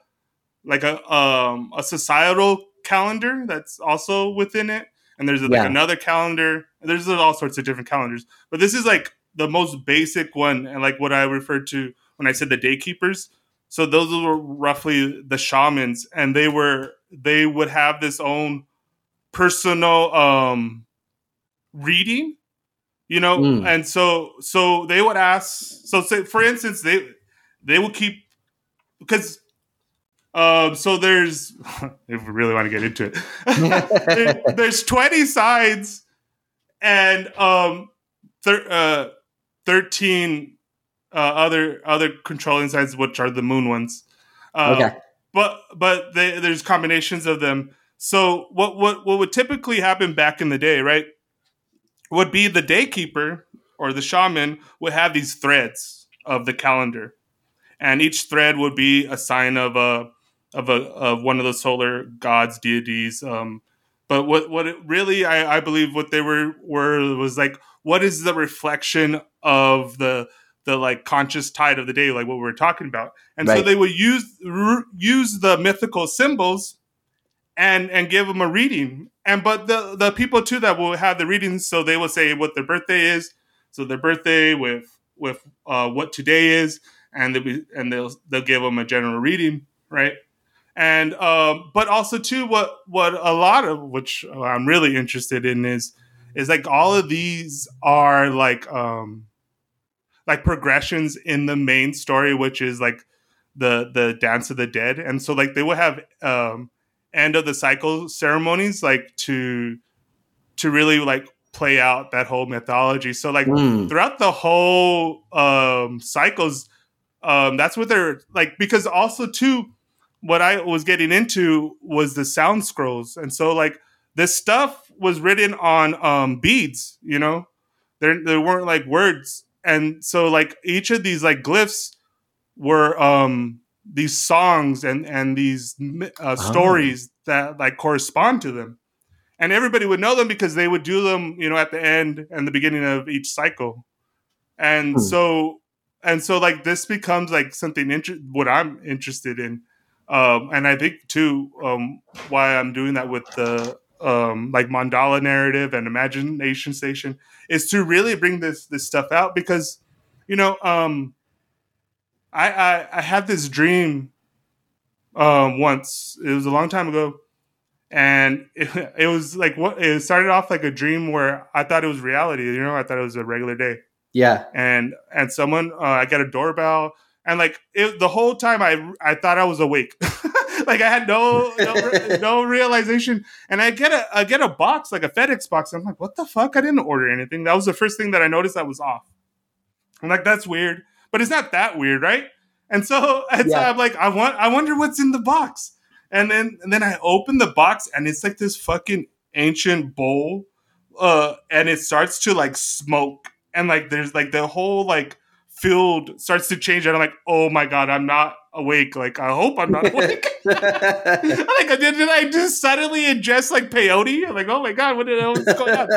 like a um a societal calendar that's also within it, and there's like Yeah. another calendar. There's all sorts of different calendars, but this is like the most basic one and like what I referred to when I said the day keepers. So those were roughly the shamans and they were they would have this own personal um reading, you know, Mm. and so so they would ask so say for instance they they would keep because um so there's <laughs> if we really want to get into it there- <laughs> there's 20 sides and um thir- uh 13 uh, other other controlling sides which are the moon ones. Uh, okay. but but they, there's combinations of them. So what what what would typically happen back in the day right would be the day keeper or the shaman would have these threads of the calendar. And each thread would be a sign of a of a of one of the solar gods deities um but what what it really I, I believe what they were were was like what is the reflection of the the like conscious tide of the day like what we were talking about? And so they would use r- use the mythical symbols and and give them a reading. And but the the people too that will have the readings so they will say what their birthday is. So their birthday with with uh, what today is and they'll be, and they'll they'll give them a general reading right and um but also too what what a lot of which i'm really interested in is is like all of these are like um like progressions in the main story which is like the the dance of the dead and so like they will have um end of the cycle ceremonies like to to really like play out that whole mythology so like Mm. throughout the whole um cycles um that's what they're like because also too what i was getting into was the sound scrolls. And so like this stuff was written on um beads you know? There there weren't like words. And so like each of these like glyphs were um these songs and and these uh, stories that like correspond to them. And everybody would know them because they would do them you know at the end and the beginning of each cycle. And Hmm. so and so like this becomes like something inter- what i'm interested in um and i think too um why i'm doing that with the um like mandala narrative and imagination station is to really bring this this stuff out because you know, um, I I, I had this dream um, once. It was a long time ago, and it, <laughs> it was like what it started off like a dream where I thought it was reality. You know, I thought it was a regular day. Yeah. And and someone, uh, I got a doorbell, and like it, the whole time, I I thought I was awake. <laughs> like I had no no, <laughs> no realization, and I get a I get a box like a FedEx box. I'm like, what the fuck? I didn't order anything. That was the first thing that I noticed that was off. I'm like, that's weird, but it's not that weird, right? And so, <laughs> and yeah. so I'm like, I want, I wonder what's in the box. And then, and then I open the box, and it's like this fucking ancient bowl, uh, and it starts to like smoke, and like there's like the whole like field starts to change, and I'm like, oh my god, I'm not awake. Like, I hope I'm not awake. <laughs> like, did, did I just suddenly ingest like peyote? I'm like, oh my god, what did what's going on?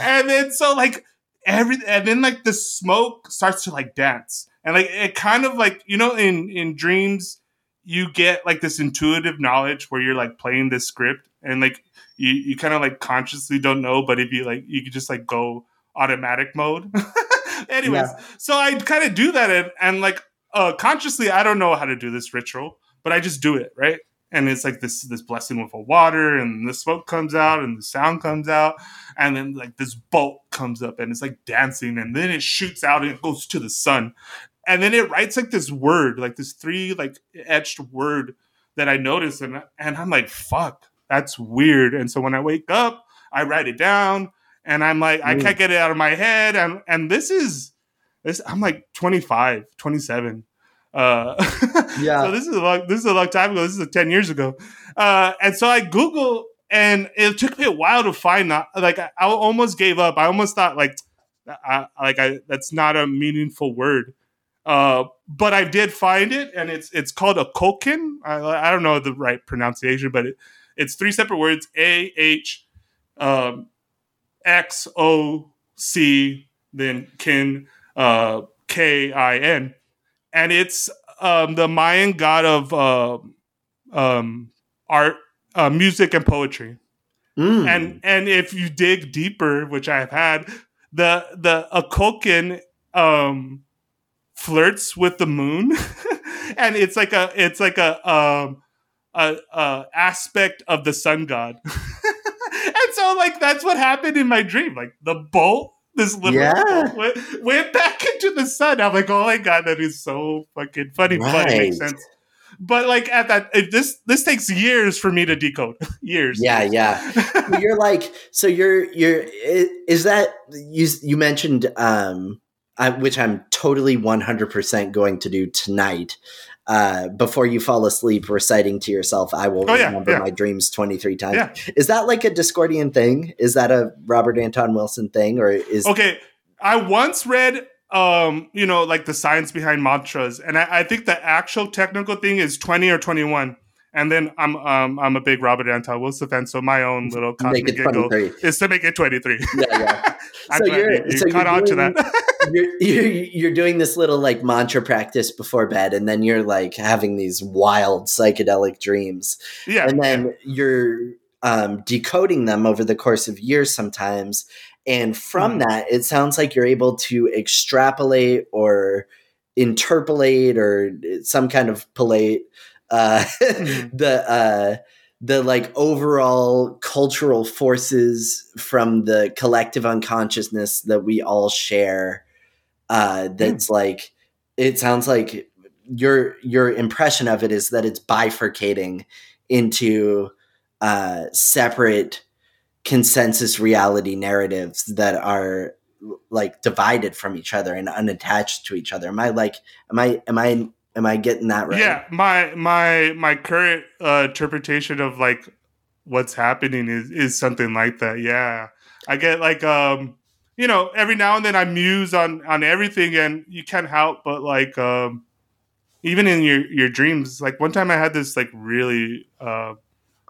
and then so like every, and then like the smoke starts to like dance and like it kind of like you know in in dreams you get like this intuitive knowledge where you're like playing this script and like you, you kind of like consciously don't know but if you like you could just like go automatic mode <laughs> <laughs> anyways yeah. so i kind of do that and, and like uh consciously i don't know how to do this ritual but i just do it right and it's like this this blessing with a water and the smoke comes out and the sound comes out and then like this bolt comes up and it's like dancing and then it shoots out and it goes to the sun and then it writes like this word, like this three like etched word that I noticed, and and I'm like, fuck, that's weird. And so when I wake up, I write it down, and I'm like, mm. I can't get it out of my head, and and this is this. I'm like 25, 27. Uh, <laughs> yeah. so this is a long this is a long time ago. This is 10 years ago. Uh, and so I Google, and it took me a while to find that. Like I, I almost gave up. I almost thought like, I, like I that's not a meaningful word. Uh, but I did find it, and it's it's called a kokin. I, I don't know the right pronunciation, but it, it's three separate words: A H um, X O C, then kin uh, K I N, and it's um, the Mayan god of uh, um, art, uh, music, and poetry. Mm. And and if you dig deeper, which I've had, the the a kokin um flirts with the moon, <laughs> and it's like a it's like a um a, a aspect of the sun god. <laughs> so like that's what happened in my dream. Like the bolt, this little yeah. bolt went, went, back <laughs> into the sun. I'm like, oh my god, that is so fucking funny. Right. But it makes sense. But like at that, this this takes years for me to decode. <laughs> years. Yeah, yeah. <laughs> you're like, so you're you're. Is that you? You mentioned um I, which I'm totally 100% going to do tonight. Uh, before you fall asleep, reciting to yourself, I will oh, yeah, remember yeah. my dreams 23 times. Yeah. Is that like a Discordian thing? Is that a Robert Anton Wilson thing? Or is. Okay. I once read, um, you know, like the science behind mantras, and I, I think the actual technical thing is 20 or 21. And then I'm um, I'm a big Robert Anton Wilson fan, so my own little cosmic giggle is to make it 23. Yeah, yeah. <laughs> so you're, you, you so caught on to that. <laughs> you're, you're, you're doing this little like mantra practice before bed, and then you're like having these wild psychedelic dreams. Yeah, and then yeah. you're um, decoding them over the course of years sometimes. And from mm. that, it sounds like you're able to extrapolate or interpolate or some kind of polate uh, mm-hmm. <laughs> the uh, the like overall cultural forces from the collective unconsciousness that we all share. Uh, that's mm. like it sounds like your your impression of it is that it's bifurcating into uh, separate consensus reality narratives that are like divided from each other and unattached to each other. Am I like am I am I Am I getting that right? Yeah, my my my current uh, interpretation of like what's happening is is something like that. Yeah, I get like um you know every now and then I muse on on everything, and you can't help but like um even in your your dreams. Like one time I had this like really uh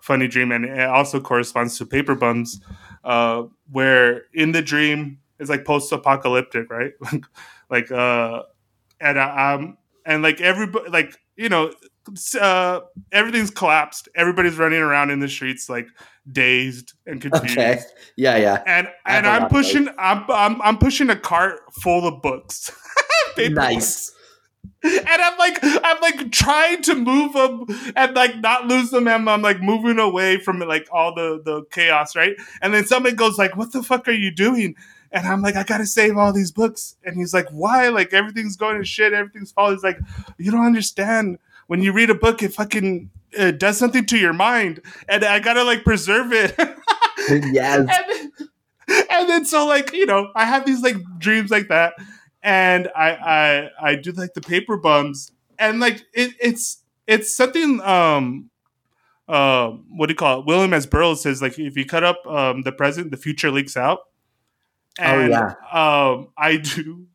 funny dream, and it also corresponds to paper bums, uh, where in the dream it's like post apocalyptic, right? <laughs> like uh, and I, I'm and like everybody, like you know, uh, everything's collapsed. Everybody's running around in the streets like dazed and <laughs> confused. Okay. Yeah, yeah. And and I'm pushing, I'm, I'm I'm pushing a cart full of <laughs> books. nice. and I'm like, I'm like trying to move them and like not lose them, and I'm like moving away from like all the the chaos, right? And then somebody goes like, "What the fuck are you doing?" And I'm like, I gotta save all these books. And he's like, Why? Like everything's going to shit, everything's falling. He's like, You don't understand. When you read a book, it fucking it does something to your mind, and I gotta like preserve it. <laughs> yes. <laughs> and, then, and then so like you know, I have these like dreams like that and I I I do like the paper bums, and like it, it's it's something um uh what do you call it? William S. Burroughs says like if you cut up um the present, the future leaks out. And, oh yeah. Um, I do,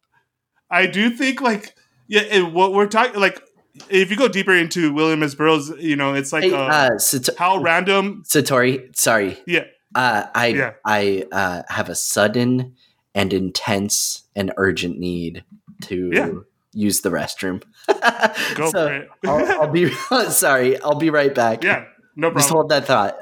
I do think like yeah, it, what we're talking like if you go deeper into William S. Burroughs, you know, it's like Hey, uh, uh, Sato- how random. Satori, sorry. Yeah, Uh, I Yeah. I uh, have a sudden and intense and urgent need to Yeah. use the restroom. go <laughs> So, for it. I'll, I'll be <laughs> sorry. I'll be right back. yeah, no problem. Just hold that thought.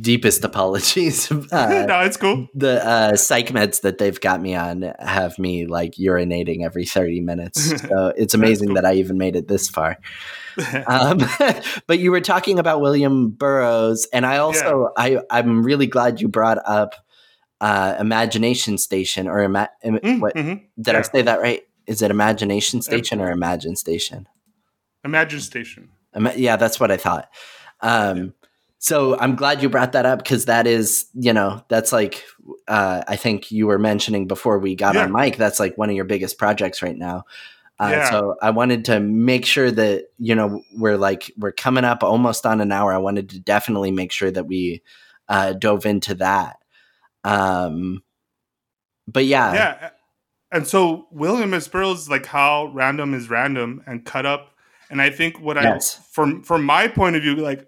Deepest apologies. <laughs> <laughs> Uh, no, it's cool. the uh, psych meds that they've got me on have me like urinating every 30 minutes. <laughs> So it's amazing cool. that I even made it this far. Um, but you were talking about William Burroughs, and I also I I'm really glad you brought up uh, Imagination Station or ima- im- Mm, what mhm. did I say that right? Is it Imagination Station or Imagine Station? Imagine Station. Ima- yeah, that's what I thought. Um, so I'm glad you brought that up because that is, you know, that's like uh, I think you were mentioning before we got Yeah. on mic. That's like one of your biggest projects right now. Uh, Yeah. So I wanted to make sure that you know we're like we're coming up almost on an hour. I wanted to definitely make sure that we uh, dove into that. Um, but yeah, yeah and so william s burroughs like how random is random and cut up and i think what Yes. i from from my point of view like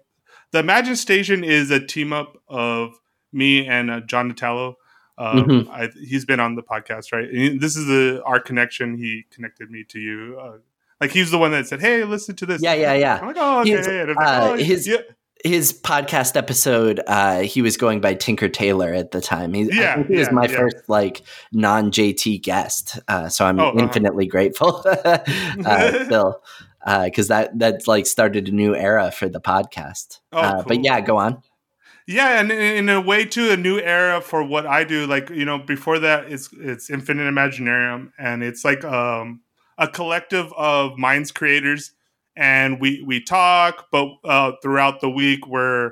the imagine station is a team up of me and uh, john natalo um, Mhm. I, he's been on the podcast right and this is the our connection he connected me to you uh, like he's the one that said hey listen to this yeah, yeah, yeah. i'm like oh okay He's, like, uh, oh, his- yeah. his podcast episode, uh, he was going by Tinker Taylor at the time. He, Yeah, he was my yeah. first like non JT guest, uh, so I'm Oh, uh-huh. infinitely grateful <laughs> uh, <laughs> still because that that like started a new era for the podcast. Oh, uh, But yeah, go on. Yeah, and in in a way too, a new era for what I do. Like you know, before that, it's it's Infinite Imaginarium, and it's like um, a collective of minds creators, and we we talk, but uh, throughout the week we're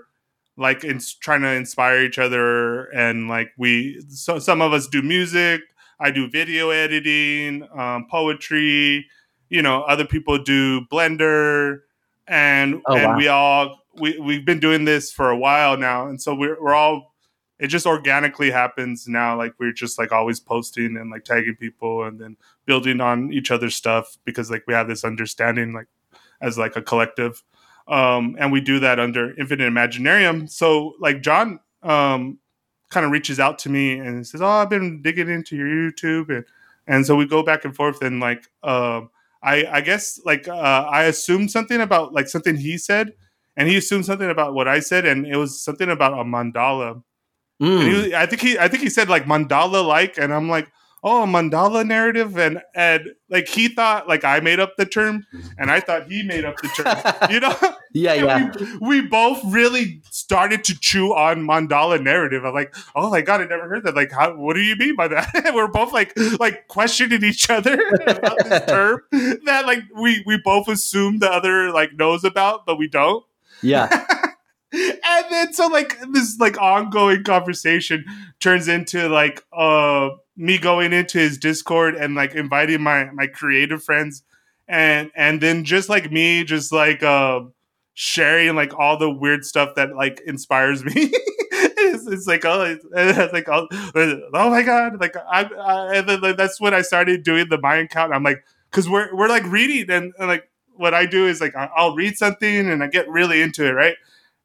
like in, trying to inspire each other, and like we so some of us do music. I do video editing, um, poetry. You know, other people do Blender, and Oh, and wow. we all we we've been doing this for a while now, and so we're we're all. It just organically happens now. Like we're just like always posting and like tagging people, and then building on each other's stuff because like we have this understanding like as like a collective, um, and we do that under Infinite Imaginarium. So like John um, kind of reaches out to me and says, "Oh, I've been digging into your YouTube," and and so we go back and forth and like um, I I guess like uh, I assumed something about like something he said, and he assumed something about what I said, and it was something about a mandala. And Mm. he was, I think he I think he said like mandala like, and I'm like, oh, a mandala narrative, and and like he thought like I made up the term, and I thought he made up the term. <laughs> you know, yeah, yeah. We, we both really started to chew on mandala narrative. I'm like, oh my god, I never heard that. Like, how? What do you mean by that? <laughs> We're both like like questioning each other <laughs> about this term that like we we both assume the other like knows about, but we don't. Yeah. And then so like this like ongoing conversation turns into like uh me going into his discord and like inviting my my creative friends and and then just like me just like um sharing like all the weird stuff that like inspires me. <laughs> It's, it's like oh it's, it's like oh, oh my god like I, I and then like, that's when I started doing the Mayan count. I'm like because we're we're like reading and, and like what I do is like I'll read something and I get really into it right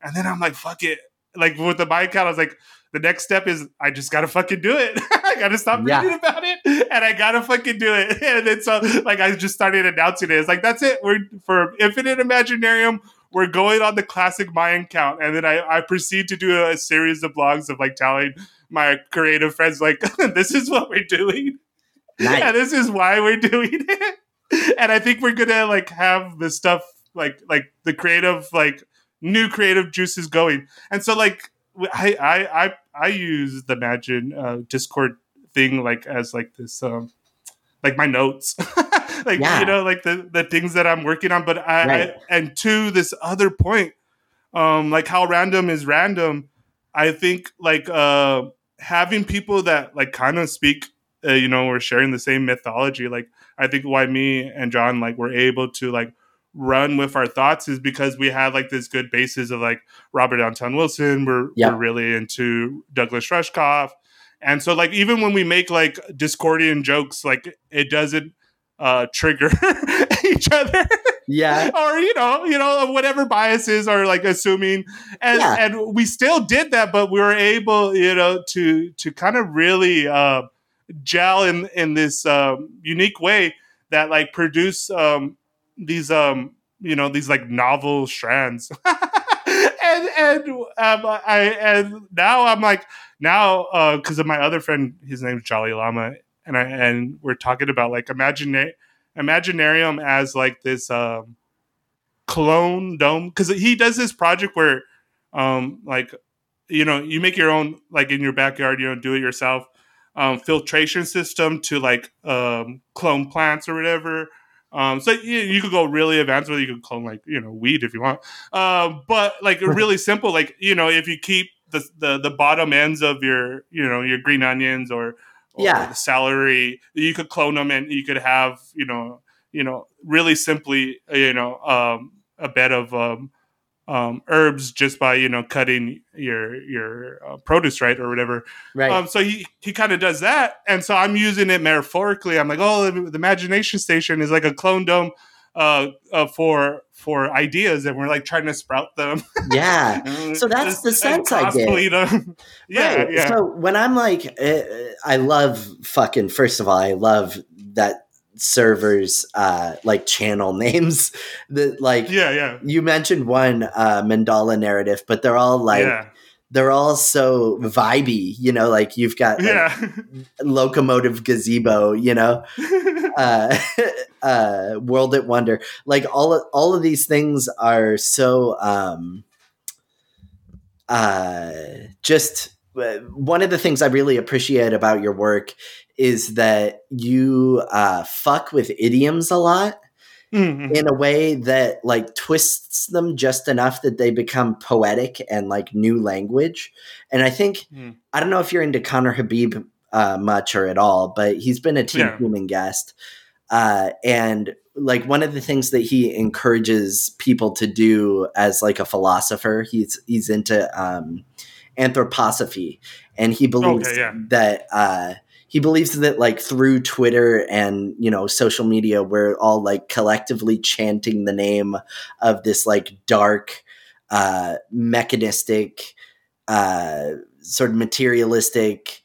and then I'm like, fuck it. Like with the Mayan count, I was like, the next step is I just gotta fucking do it. <laughs> I gotta stop Yeah. reading about it and I gotta fucking do it. <laughs> And then so like I just started announcing it. It's like that's it. We're for Infinite Imaginarium, we're going on the classic Mayan count. And then I, I proceed to do a, series of blogs of like telling my creative friends like <laughs> this is what we're doing. Nice. and this is why we're doing it. And I think we're gonna like have the stuff like like the creative like new creative juices going. And so like I I I, I use the Imagine uh, Discord thing like as like this um like my notes. <laughs> like Yeah. you know like the the things that I'm working on. But I, Right. I and to this other point, um like how random is random. I think like uh having people that like kind of speak uh, you know we're sharing the same mythology like i think why me and john like were able to like run with our thoughts is because we had like this good basis of like robert anton wilson we're, Yeah. we're really into douglas rushkoff and so like even when we make like discordian jokes like it doesn't uh trigger <laughs> each other Yeah. <laughs> or you know you know whatever biases are like assuming and Yeah. and we still did that but we were able you know to to kind of really uh gel in in this um unique way that like produce um these um you know these like novel strands. <laughs> And and um i and now i'm like now uh because of my other friend his name's jolly llama and i and we're talking about like imagine imaginarium as like this um clone dome. Because he does this project where um like you know you make your own like in your backyard you know do it yourself um filtration system to like um clone plants or whatever um so you, you could go really advanced with it. you could clone like you know weed if you want um but like <laughs> really simple like you know if you keep the, the the bottom ends of your you know your green onions or, or Yeah. the celery you could clone them and you could have you know you know really simply you know um a bed of um um, herbs just by you know cutting your your uh, produce right or whatever. Right. Um, so he he kind of does that, and so I'm using it metaphorically. I'm like, oh, the, the imagination station is like a clone dome uh, uh, for for ideas, and we're like trying to sprout them. yeah. <laughs> So that's the sense I get. them. <laughs> yeah, Right. yeah, So when I'm like, uh, I love fucking. First of all, I love that servers uh like channel <laughs> names that like yeah, yeah, you mentioned one uh mandala narrative but they're all like yeah, they're all so vibey you know like you've got like, yeah. <laughs> locomotive gazebo you know <laughs> uh, uh, World at Wonder. Like all of, all of these things are so um, uh, just uh, one of the things I really appreciate about your work is that you uh, fuck with idioms a lot Mhm. in a way that like twists them just enough that they become poetic and like new language. And I think Mm. I don't know if you're into Conner Habib uh, much or at all, but he's been a Team Yeah. Human guest. Uh, and like one of the things that he encourages people to do as like a philosopher, he's he's into um, anthroposophy, and he believes Okay, yeah. that uh, he believes that like through Twitter and you know social media, we're all like collectively chanting the name of this like dark, uh, mechanistic, uh, sort of materialistic,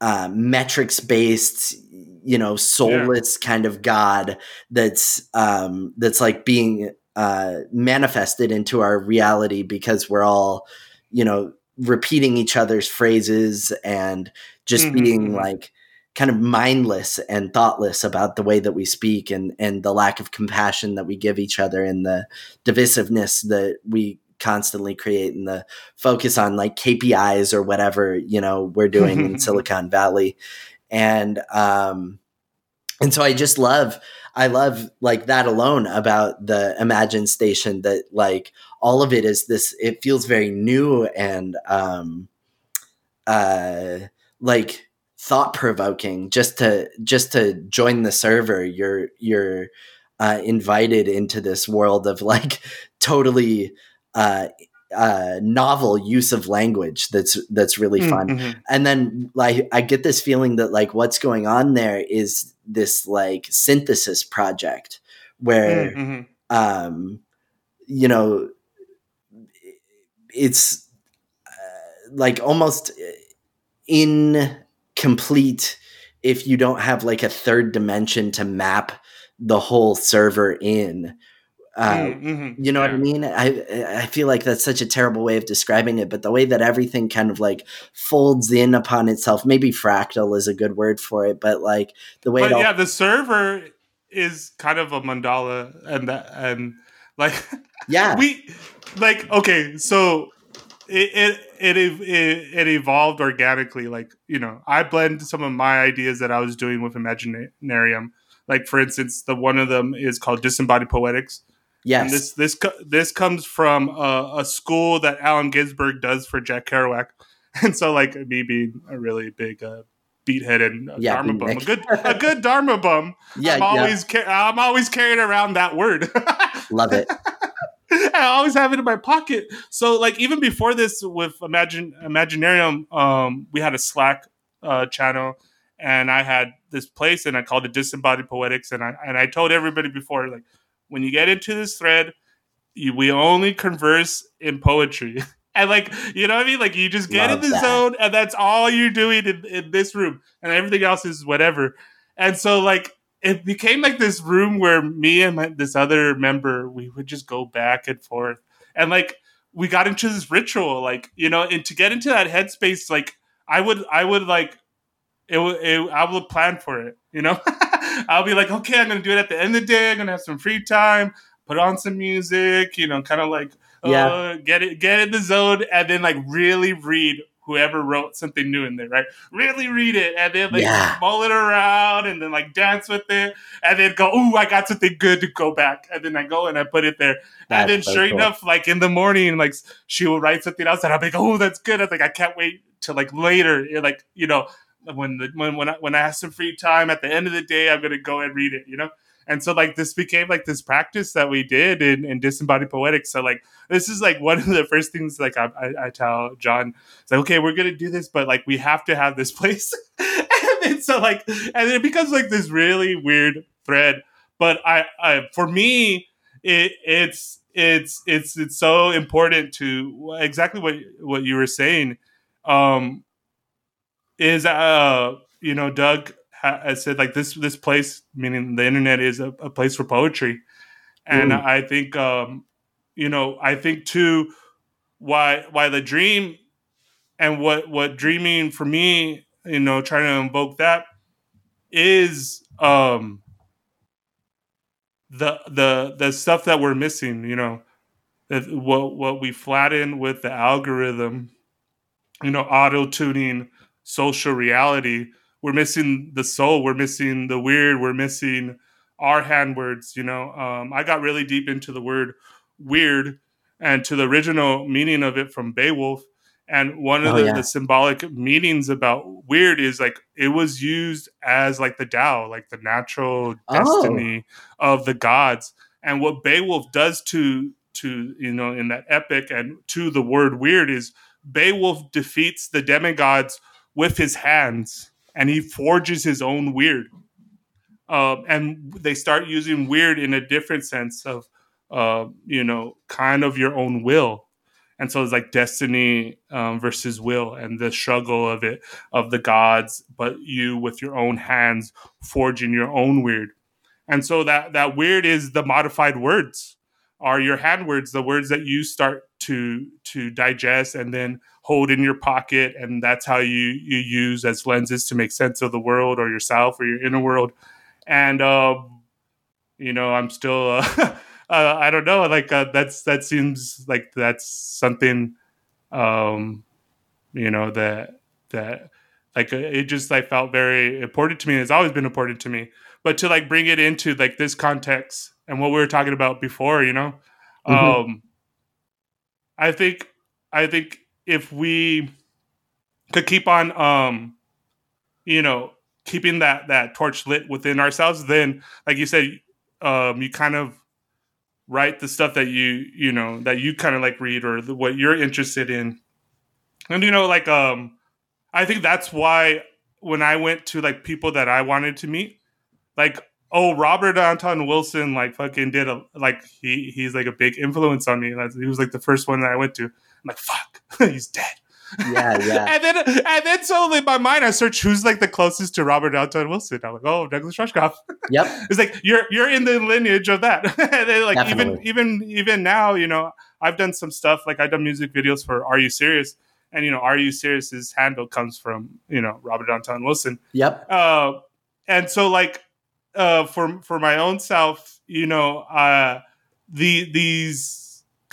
uh, metrics based, you know, soulless kind of God that's um, that's like being uh, manifested into our reality because we're all, you know, repeating each other's phrases and just Mhm, being like kind of mindless and thoughtless about the way that we speak and and the lack of compassion that we give each other and the divisiveness that we constantly create and the focus on like KPIs or whatever you know we're doing in <laughs> Silicon Valley. And um and so I just love I love like that alone about the Imagine station that like all of it is this it feels very new and um uh like thought provoking just to just to join the server you're you're uh invited into this world of like totally uh uh novel use of language that's that's really fun Mhm. and then like i get this feeling that like what's going on there is this like synthesis project where Mhm. um you know it's uh, like almost incomplete if you don't have like a third dimension to map the whole server in Uh, mm-hmm. You know yeah. what I mean? I I feel like that's such a terrible way of describing it, but the way that everything kind of like folds in upon itself, maybe fractal is a good word for it, but like the way. But yeah, the server is kind of a mandala, and that and like <laughs> yeah, we like okay, so it, it it it evolved organically. Like you know, I blend some of my ideas that I was doing with Imaginarium. Like for instance, the one of them is called Disembodied Poetics Yes. And this this this comes from a, a, school that Allen Ginsberg does for Jack Kerouac, <laughs> and so like me being a really big uh, beathead and uh, yeah, Dharma bum, a good <laughs> a good Dharma bum. Yeah, I'm always yeah. Ca- I'm always carrying around that word. <laughs> Love it. <laughs> I always have it in my pocket. So like even before this with Infinite Imaginarium, um, we had a Slack uh, channel and I had this place and I called it Disembodied Poetics and I and I told everybody before like when you get into this thread, you, we only converse in poetry. <laughs> and like, you know what I mean? Like you just get Love in the that. zone and that's all you're doing in, in this room. And everything else is whatever. And so like it became like this room where me and my, this other member, we would just go back and forth. And like we got into this ritual, like, you know, and to get into that headspace, like I would I would like it, it I would plan for it, you know? <laughs> I'll be like, okay, I'm gonna do it at the end of the day. I'm gonna have some free time, put on some music, you know, kind of like yeah. Uh, get it, get in the zone, and then like really read whoever wrote something new in there, right? Really read it, and then like yeah. mull it around, and then like dance with it, and then go, "Ooh, I got something good to go back," and then I go and I put it there, that's and then so sure cool. enough, like in the morning, like she will write something else, and I'm like, "Oh, that's good." I am like, I can't wait to like later, like you know, when the when when I, when I have some free time at the end of the day, I'm gonna go and read it. You know. And so like this became like this practice that we did in, in disembodied poetics. So like this is like one of the first things like I, I, I tell John, it's like, okay, we're gonna do this, but like we have to have this place. <laughs> and then so like and it becomes like this really weird thread. But I, I for me, it it's it's it's it's so important to exactly what what you were saying. Um is uh you know Doug has said like this this place meaning the internet is a, a place for poetry, and mm. I think um you know I think too why why the dream and what what dreaming for me you know trying to invoke that is um the the the stuff that we're missing you know that what what we flatten with the algorithm you know auto tuning social reality. We're missing the soul. We're missing the weird. We're missing our hand words. You know, um, I got really deep into the word weird and to the original meaning of it from Beowulf. And one of oh, the, yeah. the, symbolic meanings about weird is like it was used as like the Tao, like the natural destiny oh. of the gods. And what Beowulf does to to you know in that epic and to the word weird is Beowulf defeats the demigods with his hands and he forges his own weird. Uh, and they start using weird in a different sense of, uh, you know, kind of your own will. And so it's like destiny um, versus will and the struggle of it, of the gods, but you with your own hands forging your own weird. And so that, that weird is the modified words, are your hand words, the words that you start to to digest and then hold in your pocket and that's how you you use as lenses to make sense of the world or yourself or your inner world. And um you know i'm still uh, <laughs> uh i don't know like uh, that's that seems like that's something um you know that that like uh, it just like felt very important to me it's always been important to me. But to like bring it into like this context and what we were talking about before you know? Mm-hmm. um i think i think if we could keep on um you know keeping that that torch lit within ourselves then like you said um you kind of write the stuff that you you know that you kind of like read or the, what you're interested in. And you know like um i think that's why when i went to like people that i wanted to meet like oh robert anton wilson like fucking did a like he he's like a big influence on me. He was like the first one that i went to I'm like, fuck, <laughs> he's dead. Yeah, yeah. <laughs> and then and then so in my mind I search who's like the closest to Robert Anton Wilson. I'm like, oh, Douglas Rushkoff. Yep. <laughs> it's like you're you're in the lineage of that. and then, like Definitely. even even even now, you know, I've done some stuff like I've done music videos for Are You Serious? And you know, Are You Serious's handle comes from you know Robert Anton Wilson. Yep. Uh, and so like uh, for for my own self, you know, uh, the these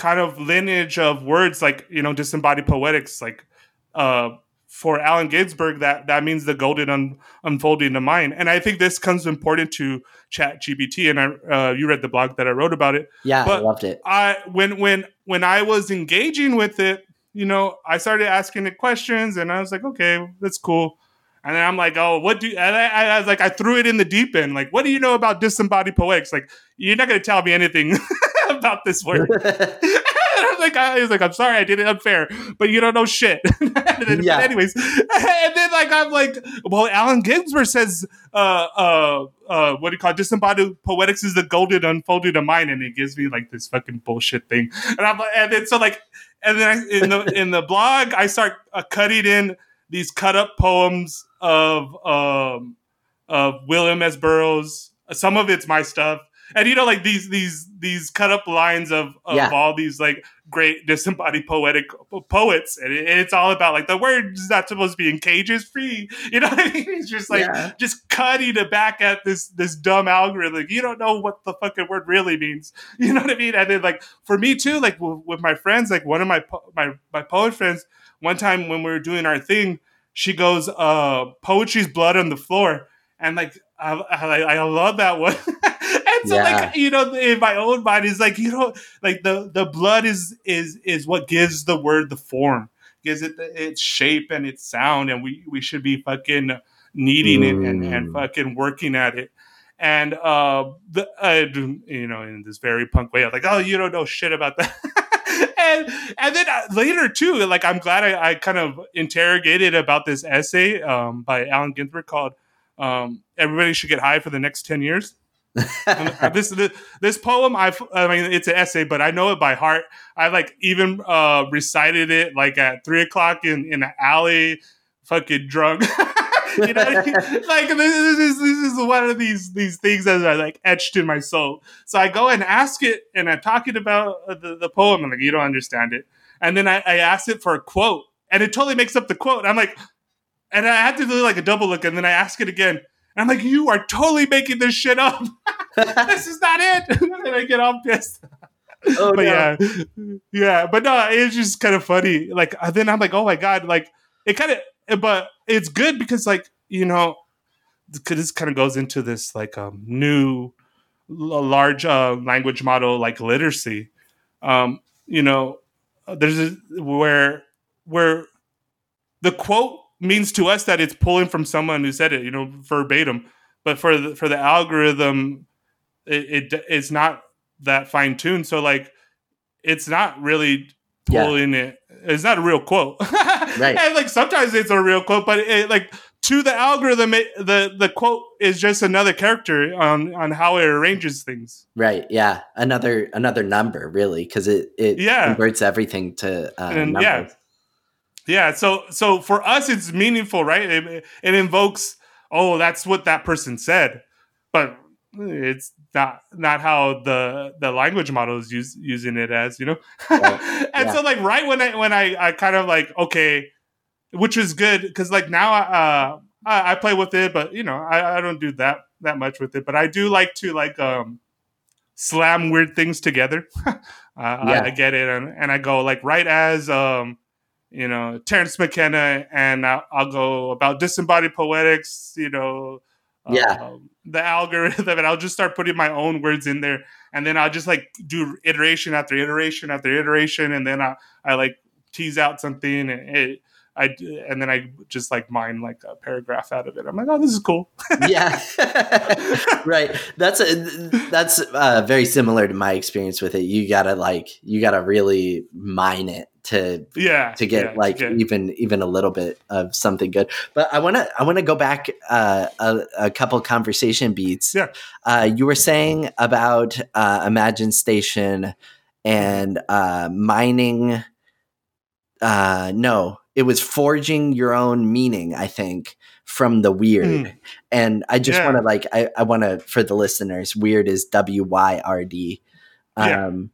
kind of lineage of words like you know disembodied poetics, like uh, for Allen Ginsberg, that that means the golden un- unfolding of mind, and I think this comes important to Chat GPT. And I uh, you read the blog that I wrote about it. Yeah, I loved it. I when when when I was engaging with it, you know, I started asking it questions, and I was like, okay, that's cool. And then I'm like, oh, what do? And I, I was like, I threw it in the deep end. Like, what do you know about disembodied poetics? Like, you're not gonna tell me anything <laughs> <laughs> about this word. <laughs> I'm like, I was like, I'm sorry, I did it unfair, but you don't know shit. <laughs> and then, Yeah. Anyways, and then like I'm like, well, Allen Ginsberg says, uh, uh, uh, what do you call it? disembodied poetics is the golden unfolded of mind, and it gives me like this fucking bullshit thing. And I'm like, and then so like, and then I, in the in the blog, I start uh, cutting in these cut up poems of um of William S. Burroughs. Some of it's my stuff. And you know, like these these these cut up lines of, of Yeah. all these like great disembodied poetic poets, and it- it's all about like the word is not supposed to be in cages free. You know what I mean? It's just like Yeah. just cutting it back at this this dumb algorithm. You don't know what the fucking word really means. <laughs> You know what I mean? And then like for me too, like with, with my friends, like one of my po- my my poet friends, one time when we were doing our thing, she goes, uh, "Poetry's blood on the floor," and like I I, I love that one. <laughs> so Yeah. like you know in my own mind is like you know like the the blood is is is what gives the word the form gives it the, its shape and its sound and we we should be fucking kneading it and, and Mm. fucking working at it and uh the uh, you know in this very punk way i'm like oh you don't know shit about that <laughs> and and then uh, later too like i'm glad I, I kind of interrogated about this essay um by allen ginsberg called um everybody should get high for the next 10 years <laughs> this, this this poem I I mean it's an essay but I know it by heart. I like even uh recited it like at three o'clock in in an alley fucking drunk. <laughs> You know <laughs> like this is this is one of these these things that are like etched in my soul. So I go and ask it and I'm talking about uh, the, the poem. And like you don't understand it. And then I, I asked it for a quote and it totally makes up the quote. I'm like and I had to do like a double look and then I ask it again I'm like you are totally making this shit up <laughs> <laughs> this is not it. <laughs> and I get all pissed. oh, but no. yeah, yeah. But no, it's just kind of funny. Like uh, then I'm like, oh my god, like it kind of, but it's good because like you know, because this kind of goes into this like um new large uh, language model like literacy. Um, you know, uh, there's a, where where the quote means to us that it's pulling from someone who said it, you know, verbatim. But for the for the algorithm, it, it it's not that fine tuned. So like, it's not really Yeah. pulling it. It's not a real quote, <laughs> Right. And like sometimes it's a real quote, but it, like to the algorithm, it, the the quote is just another character on on how it arranges things. Right. Yeah. Another another number, really, because it it Yeah. converts everything to uh, And, numbers. yeah. Yeah, so so for us it's meaningful, right? It, it invokes, oh, that's what that person said, but it's not not how the the language model is use, using it as, you know. Right. <laughs> and Yeah. so like right when I when I I kind of like okay, which is good because like now uh I, I play with it, but you know I, I don't do that that much with it, but I do like to like um slam weird things together. uh, <laughs> I, I get it, and, and I go like right as um you know Terence McKenna, and I'll, I'll go about disembodied poetics, you know. Yeah. um, the algorithm, and I'll just start putting my own words in there, and then I'll just like do iteration after iteration after iteration, and then I, I like tease out something, and it, I and then I just like mine like a paragraph out of it. I'm like, oh, this is cool. <laughs> yeah <laughs> right that's a, that's uh, very similar to my experience with it you gotta like you gotta really mine it to yeah, to get yeah, like yeah. even even a little bit of something good but i want to i want to go back uh, a, a couple conversation beats Yeah. uh, you were saying about uh, imagine station and uh, mining uh, no it was forging your own meaning, I think, from the weird. Mm. And I just yeah. want to like I, I want to for the listeners, weird is W Y R D. Um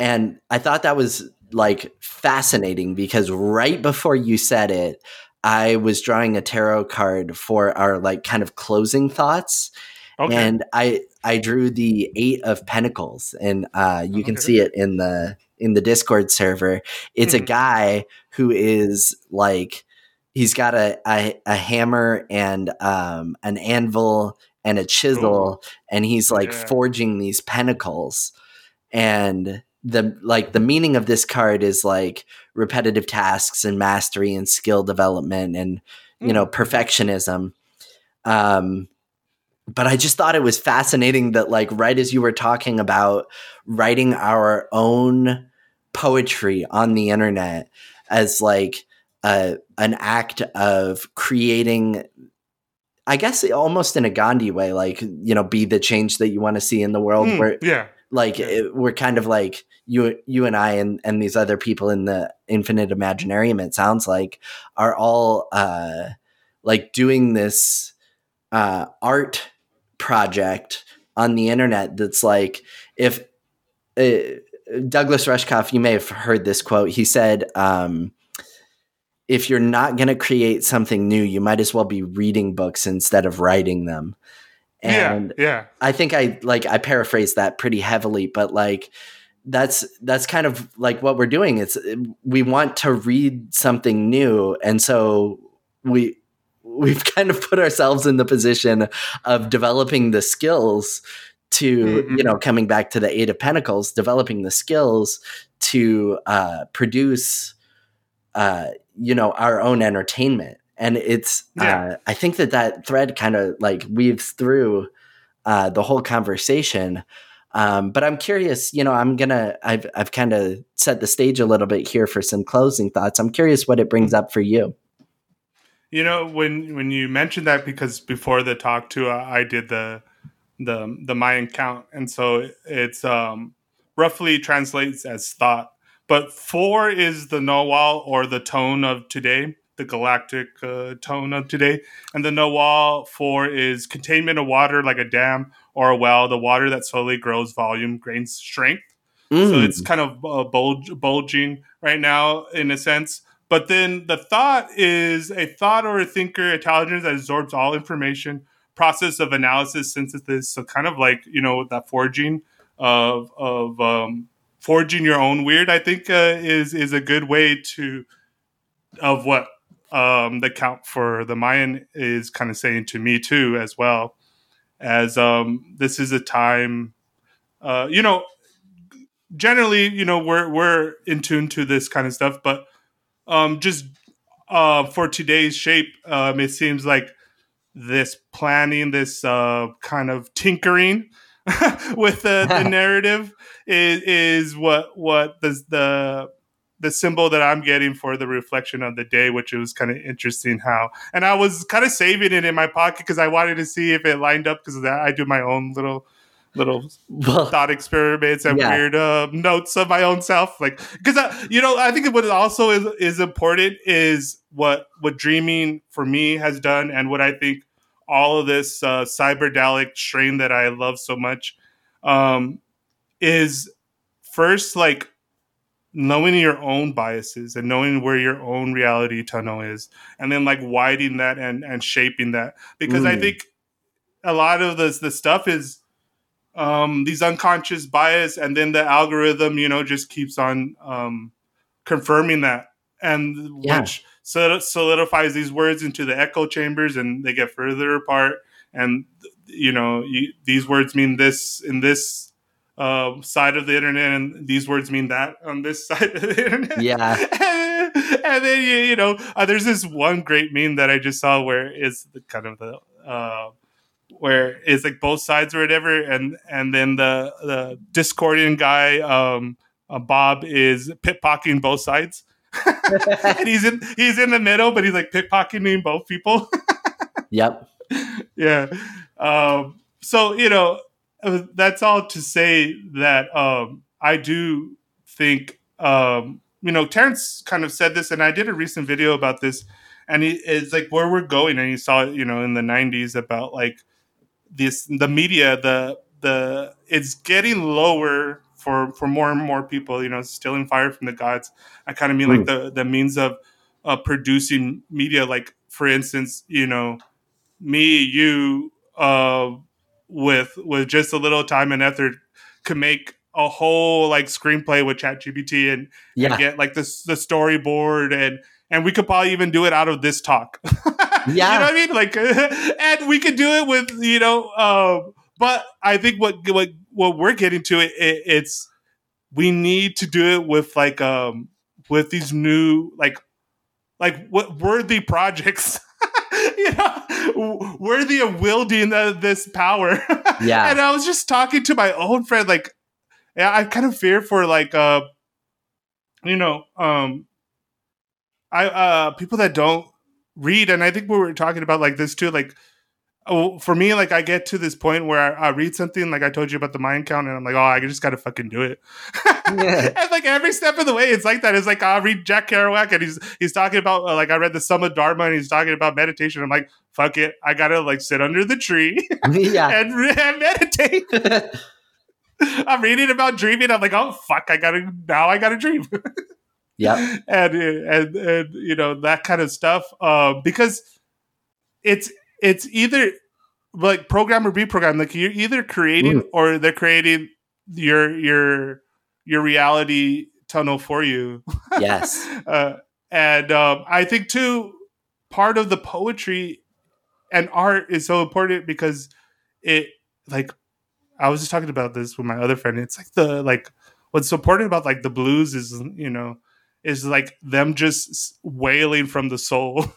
yeah. and I thought that was like fascinating because right before you said it, I was drawing a tarot card for our like kind of closing thoughts. Okay. And I I drew the eight of pentacles and uh, you okay. can see it in the in the Discord server. It's mm-hmm. a guy who is like he's got a a, a hammer and um, an anvil and a chisel Ooh. and he's like yeah. forging these pentacles and the like the meaning of this card is like repetitive tasks and mastery and skill development and you know mm. perfectionism um but i just thought it was fascinating that like right as you were talking about writing our own poetry on the internet as like a, an act of creating I guess almost in a Gandhi way, like you know, be the change that you want to see in the world. Mm, where yeah, like yeah. It, we're kind of like you, you and I, and and these other people in the infinite imaginarium. It sounds like are all uh, like doing this uh, art project on the internet. That's like if uh, Douglas Rushkoff, you may have heard this quote. He said. Um, if you're not going to create something new, you might as well be reading books instead of writing them. And yeah, yeah. I think I like I paraphrased that pretty heavily, but like that's that's kind of like what we're doing. It's we want to read something new, and so we we've <laughs> kind of put ourselves in the position of developing the skills to mm-hmm. you know coming back to the eight of pentacles developing the skills to uh, produce uh, you know our own entertainment. And it's yeah. uh, i think that that thread kind of like weaves through uh, the whole conversation. Um, but i'm curious you know i'm gonna i've, I've kind of set the stage a little bit here for some closing thoughts. I'm curious what it brings up for you you know when when you mentioned that because before the talk too i, I did the the the mayan count and so it's um roughly translates as thought but four is the Nawal or the tone of today the galactic uh, tone of today. And the Nawal 4 is containment of water like a dam or a well, the water that slowly grows volume, gains strength. Mm. So it's kind of uh, bulge, bulging right now in a sense. But then the thought is a thought or a thinker, intelligence that absorbs all information, process of analysis, synthesis. So kind of like, you know, that forging of, of um, forging your own weird, I think uh, is, is a good way to, of what um, the count for the Mayan is kind of saying to me too, as well, as um, this is a time, uh, you know, generally, you know, we're we're in tune to this kind of stuff, but um, just uh, for today's shape, um, it seems like this planning, this uh, kind of tinkering <laughs> with the, the <laughs> narrative is is what what the the the symbol that I'm getting for the reflection of the day, which it was kind of interesting how. And I was kind of saving it in my pocket because I wanted to see if it lined up because I do my own little little well, thought experiments and yeah. weird uh, notes of my own self like because you know i think what also is is important is what what dreaming for me has done and what i think all of this uh, cyberdelic strain that i love so much um, is first like knowing your own biases and knowing where your own reality tunnel is and then like widening that and and shaping that because mm. i think a lot of this the stuff is um these unconscious bias and then the algorithm you know just keeps on um confirming that and yeah. which solidifies these words into the echo chambers and they get further apart and you know you, these words mean this in this uh, side of the internet, and these words mean that on this <laughs> side of the internet. Yeah. and, <laughs> and then you, you know, uh, there's this one great meme that I just saw where is the kind of the uh, where it's like both sides or whatever, and and then the the Discordian guy, um, uh, Bob, is pickpocketing both sides. <laughs> and he's in he's in the middle, but he's like pickpocketing both people. <laughs> yep. Yeah. Um, so you know, that's all to say that um, I do think um, you know, Terence kind of said this, and I did a recent video about this, and he, it's like where we're going, and he saw it, you know, in the '90s about like this the media, the the it's getting lower for for more and more people, you know, stealing fire from the gods. I kind of mean mm. like the the means of uh, producing media, like for instance, you know, me, you, uh, with with just a little time and effort, could make a whole like screenplay with ChatGPT and, yeah. and get like this the storyboard and and we could probably even do it out of this talk. <laughs> yeah, <laughs> you know what I mean? Like, <laughs> and we could do it with you know. Um, but I think what what what we're getting to it, it, it's we need to do it with like um with these new like like what worthy projects. <laughs> you know, worthy of wielding the, this power. Yeah. and I was just talking to my own friend, like yeah, I kind of fear for like uh you know, um I uh people that don't read and I think we were talking about like this too, like oh, for me, like I get to this point where I, I, read something, like I told you about the Mayan count, and I'm like, oh, I just gotta fucking do it. Yeah. <laughs> and like every step of the way, it's like that. It's like I read Jack Kerouac, and he's he's talking about uh, like I read the Some of Dharma, and he's talking about meditation. I'm like, fuck it, I gotta like sit under the tree, <laughs> yeah, and, and meditate. <laughs> I'm reading about dreaming. I'm like, oh fuck, I gotta now. I gotta dream. Yeah, <laughs> and and and you know that kind of stuff. Um, because it's it's either like program or be reprogram. Like you're either creating mm. or they're creating your your your reality tunnel for you. Yes. <laughs> uh, and um, I think too, part of the poetry and art is so important because it like I was just talking about this with my other friend. It's like the like what's important about like the blues is you know is like them just wailing from the soul. <laughs>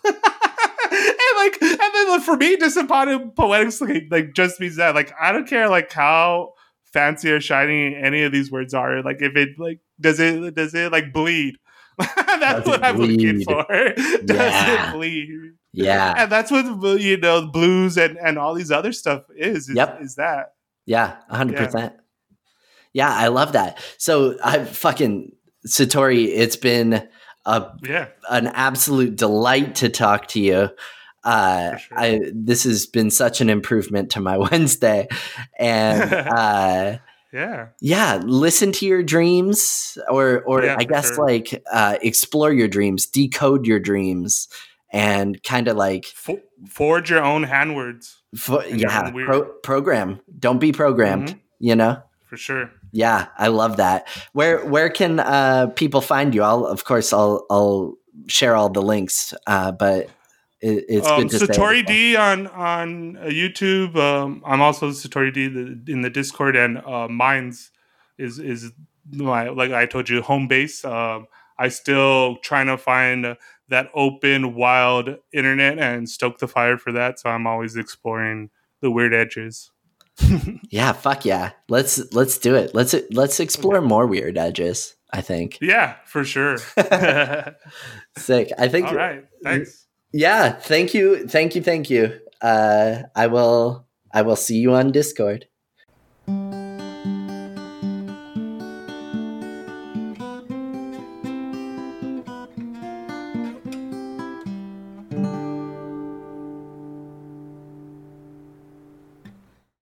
And like, and then for me, disembodied poetics like, like just means that. Like, I don't care like how fancy or shiny any of these words are. Like, if it like does it does it like bleed? <laughs> that's does what I'm looking for. <laughs> does yeah. it bleed? Yeah, and that's what uh, you know, blues and and all these other stuff is. is yep, is that? Yeah, hundred yeah. percent. Yeah, I love that. So I fucking Satori. It's been a yeah an absolute delight to talk to you. Uh, sure. I this has been such an improvement to my <laughs> Wednesday, and <laughs> uh, yeah, yeah. Listen to your dreams, or or yeah, I guess sure. like uh, explore your dreams, decode your dreams, and kind of like For- forge your own handwords. For, yeah, pro- program. Don't be programmed. Mm-hmm. You know, for sure. Yeah, I love that. Where where can uh, people find you? I'll of course I'll I'll share all the links, uh, but it, it's um, good to Satori D on on uh, YouTube. Um, I'm also Satori D in the Discord, and uh, Minds is is my like I told you home base. Um, I still trying to find that open, wild internet and stoke the fire for that. So I'm always exploring the weird edges. Yeah, fuck yeah. Let's let's do it. Let's let's explore more weird edges. I think. <laughs> Yeah, for sure. <laughs> Sick. I think. All right. Thanks. Yeah, thank you, thank you, thank you. Uh, I will, I will see you on Discord.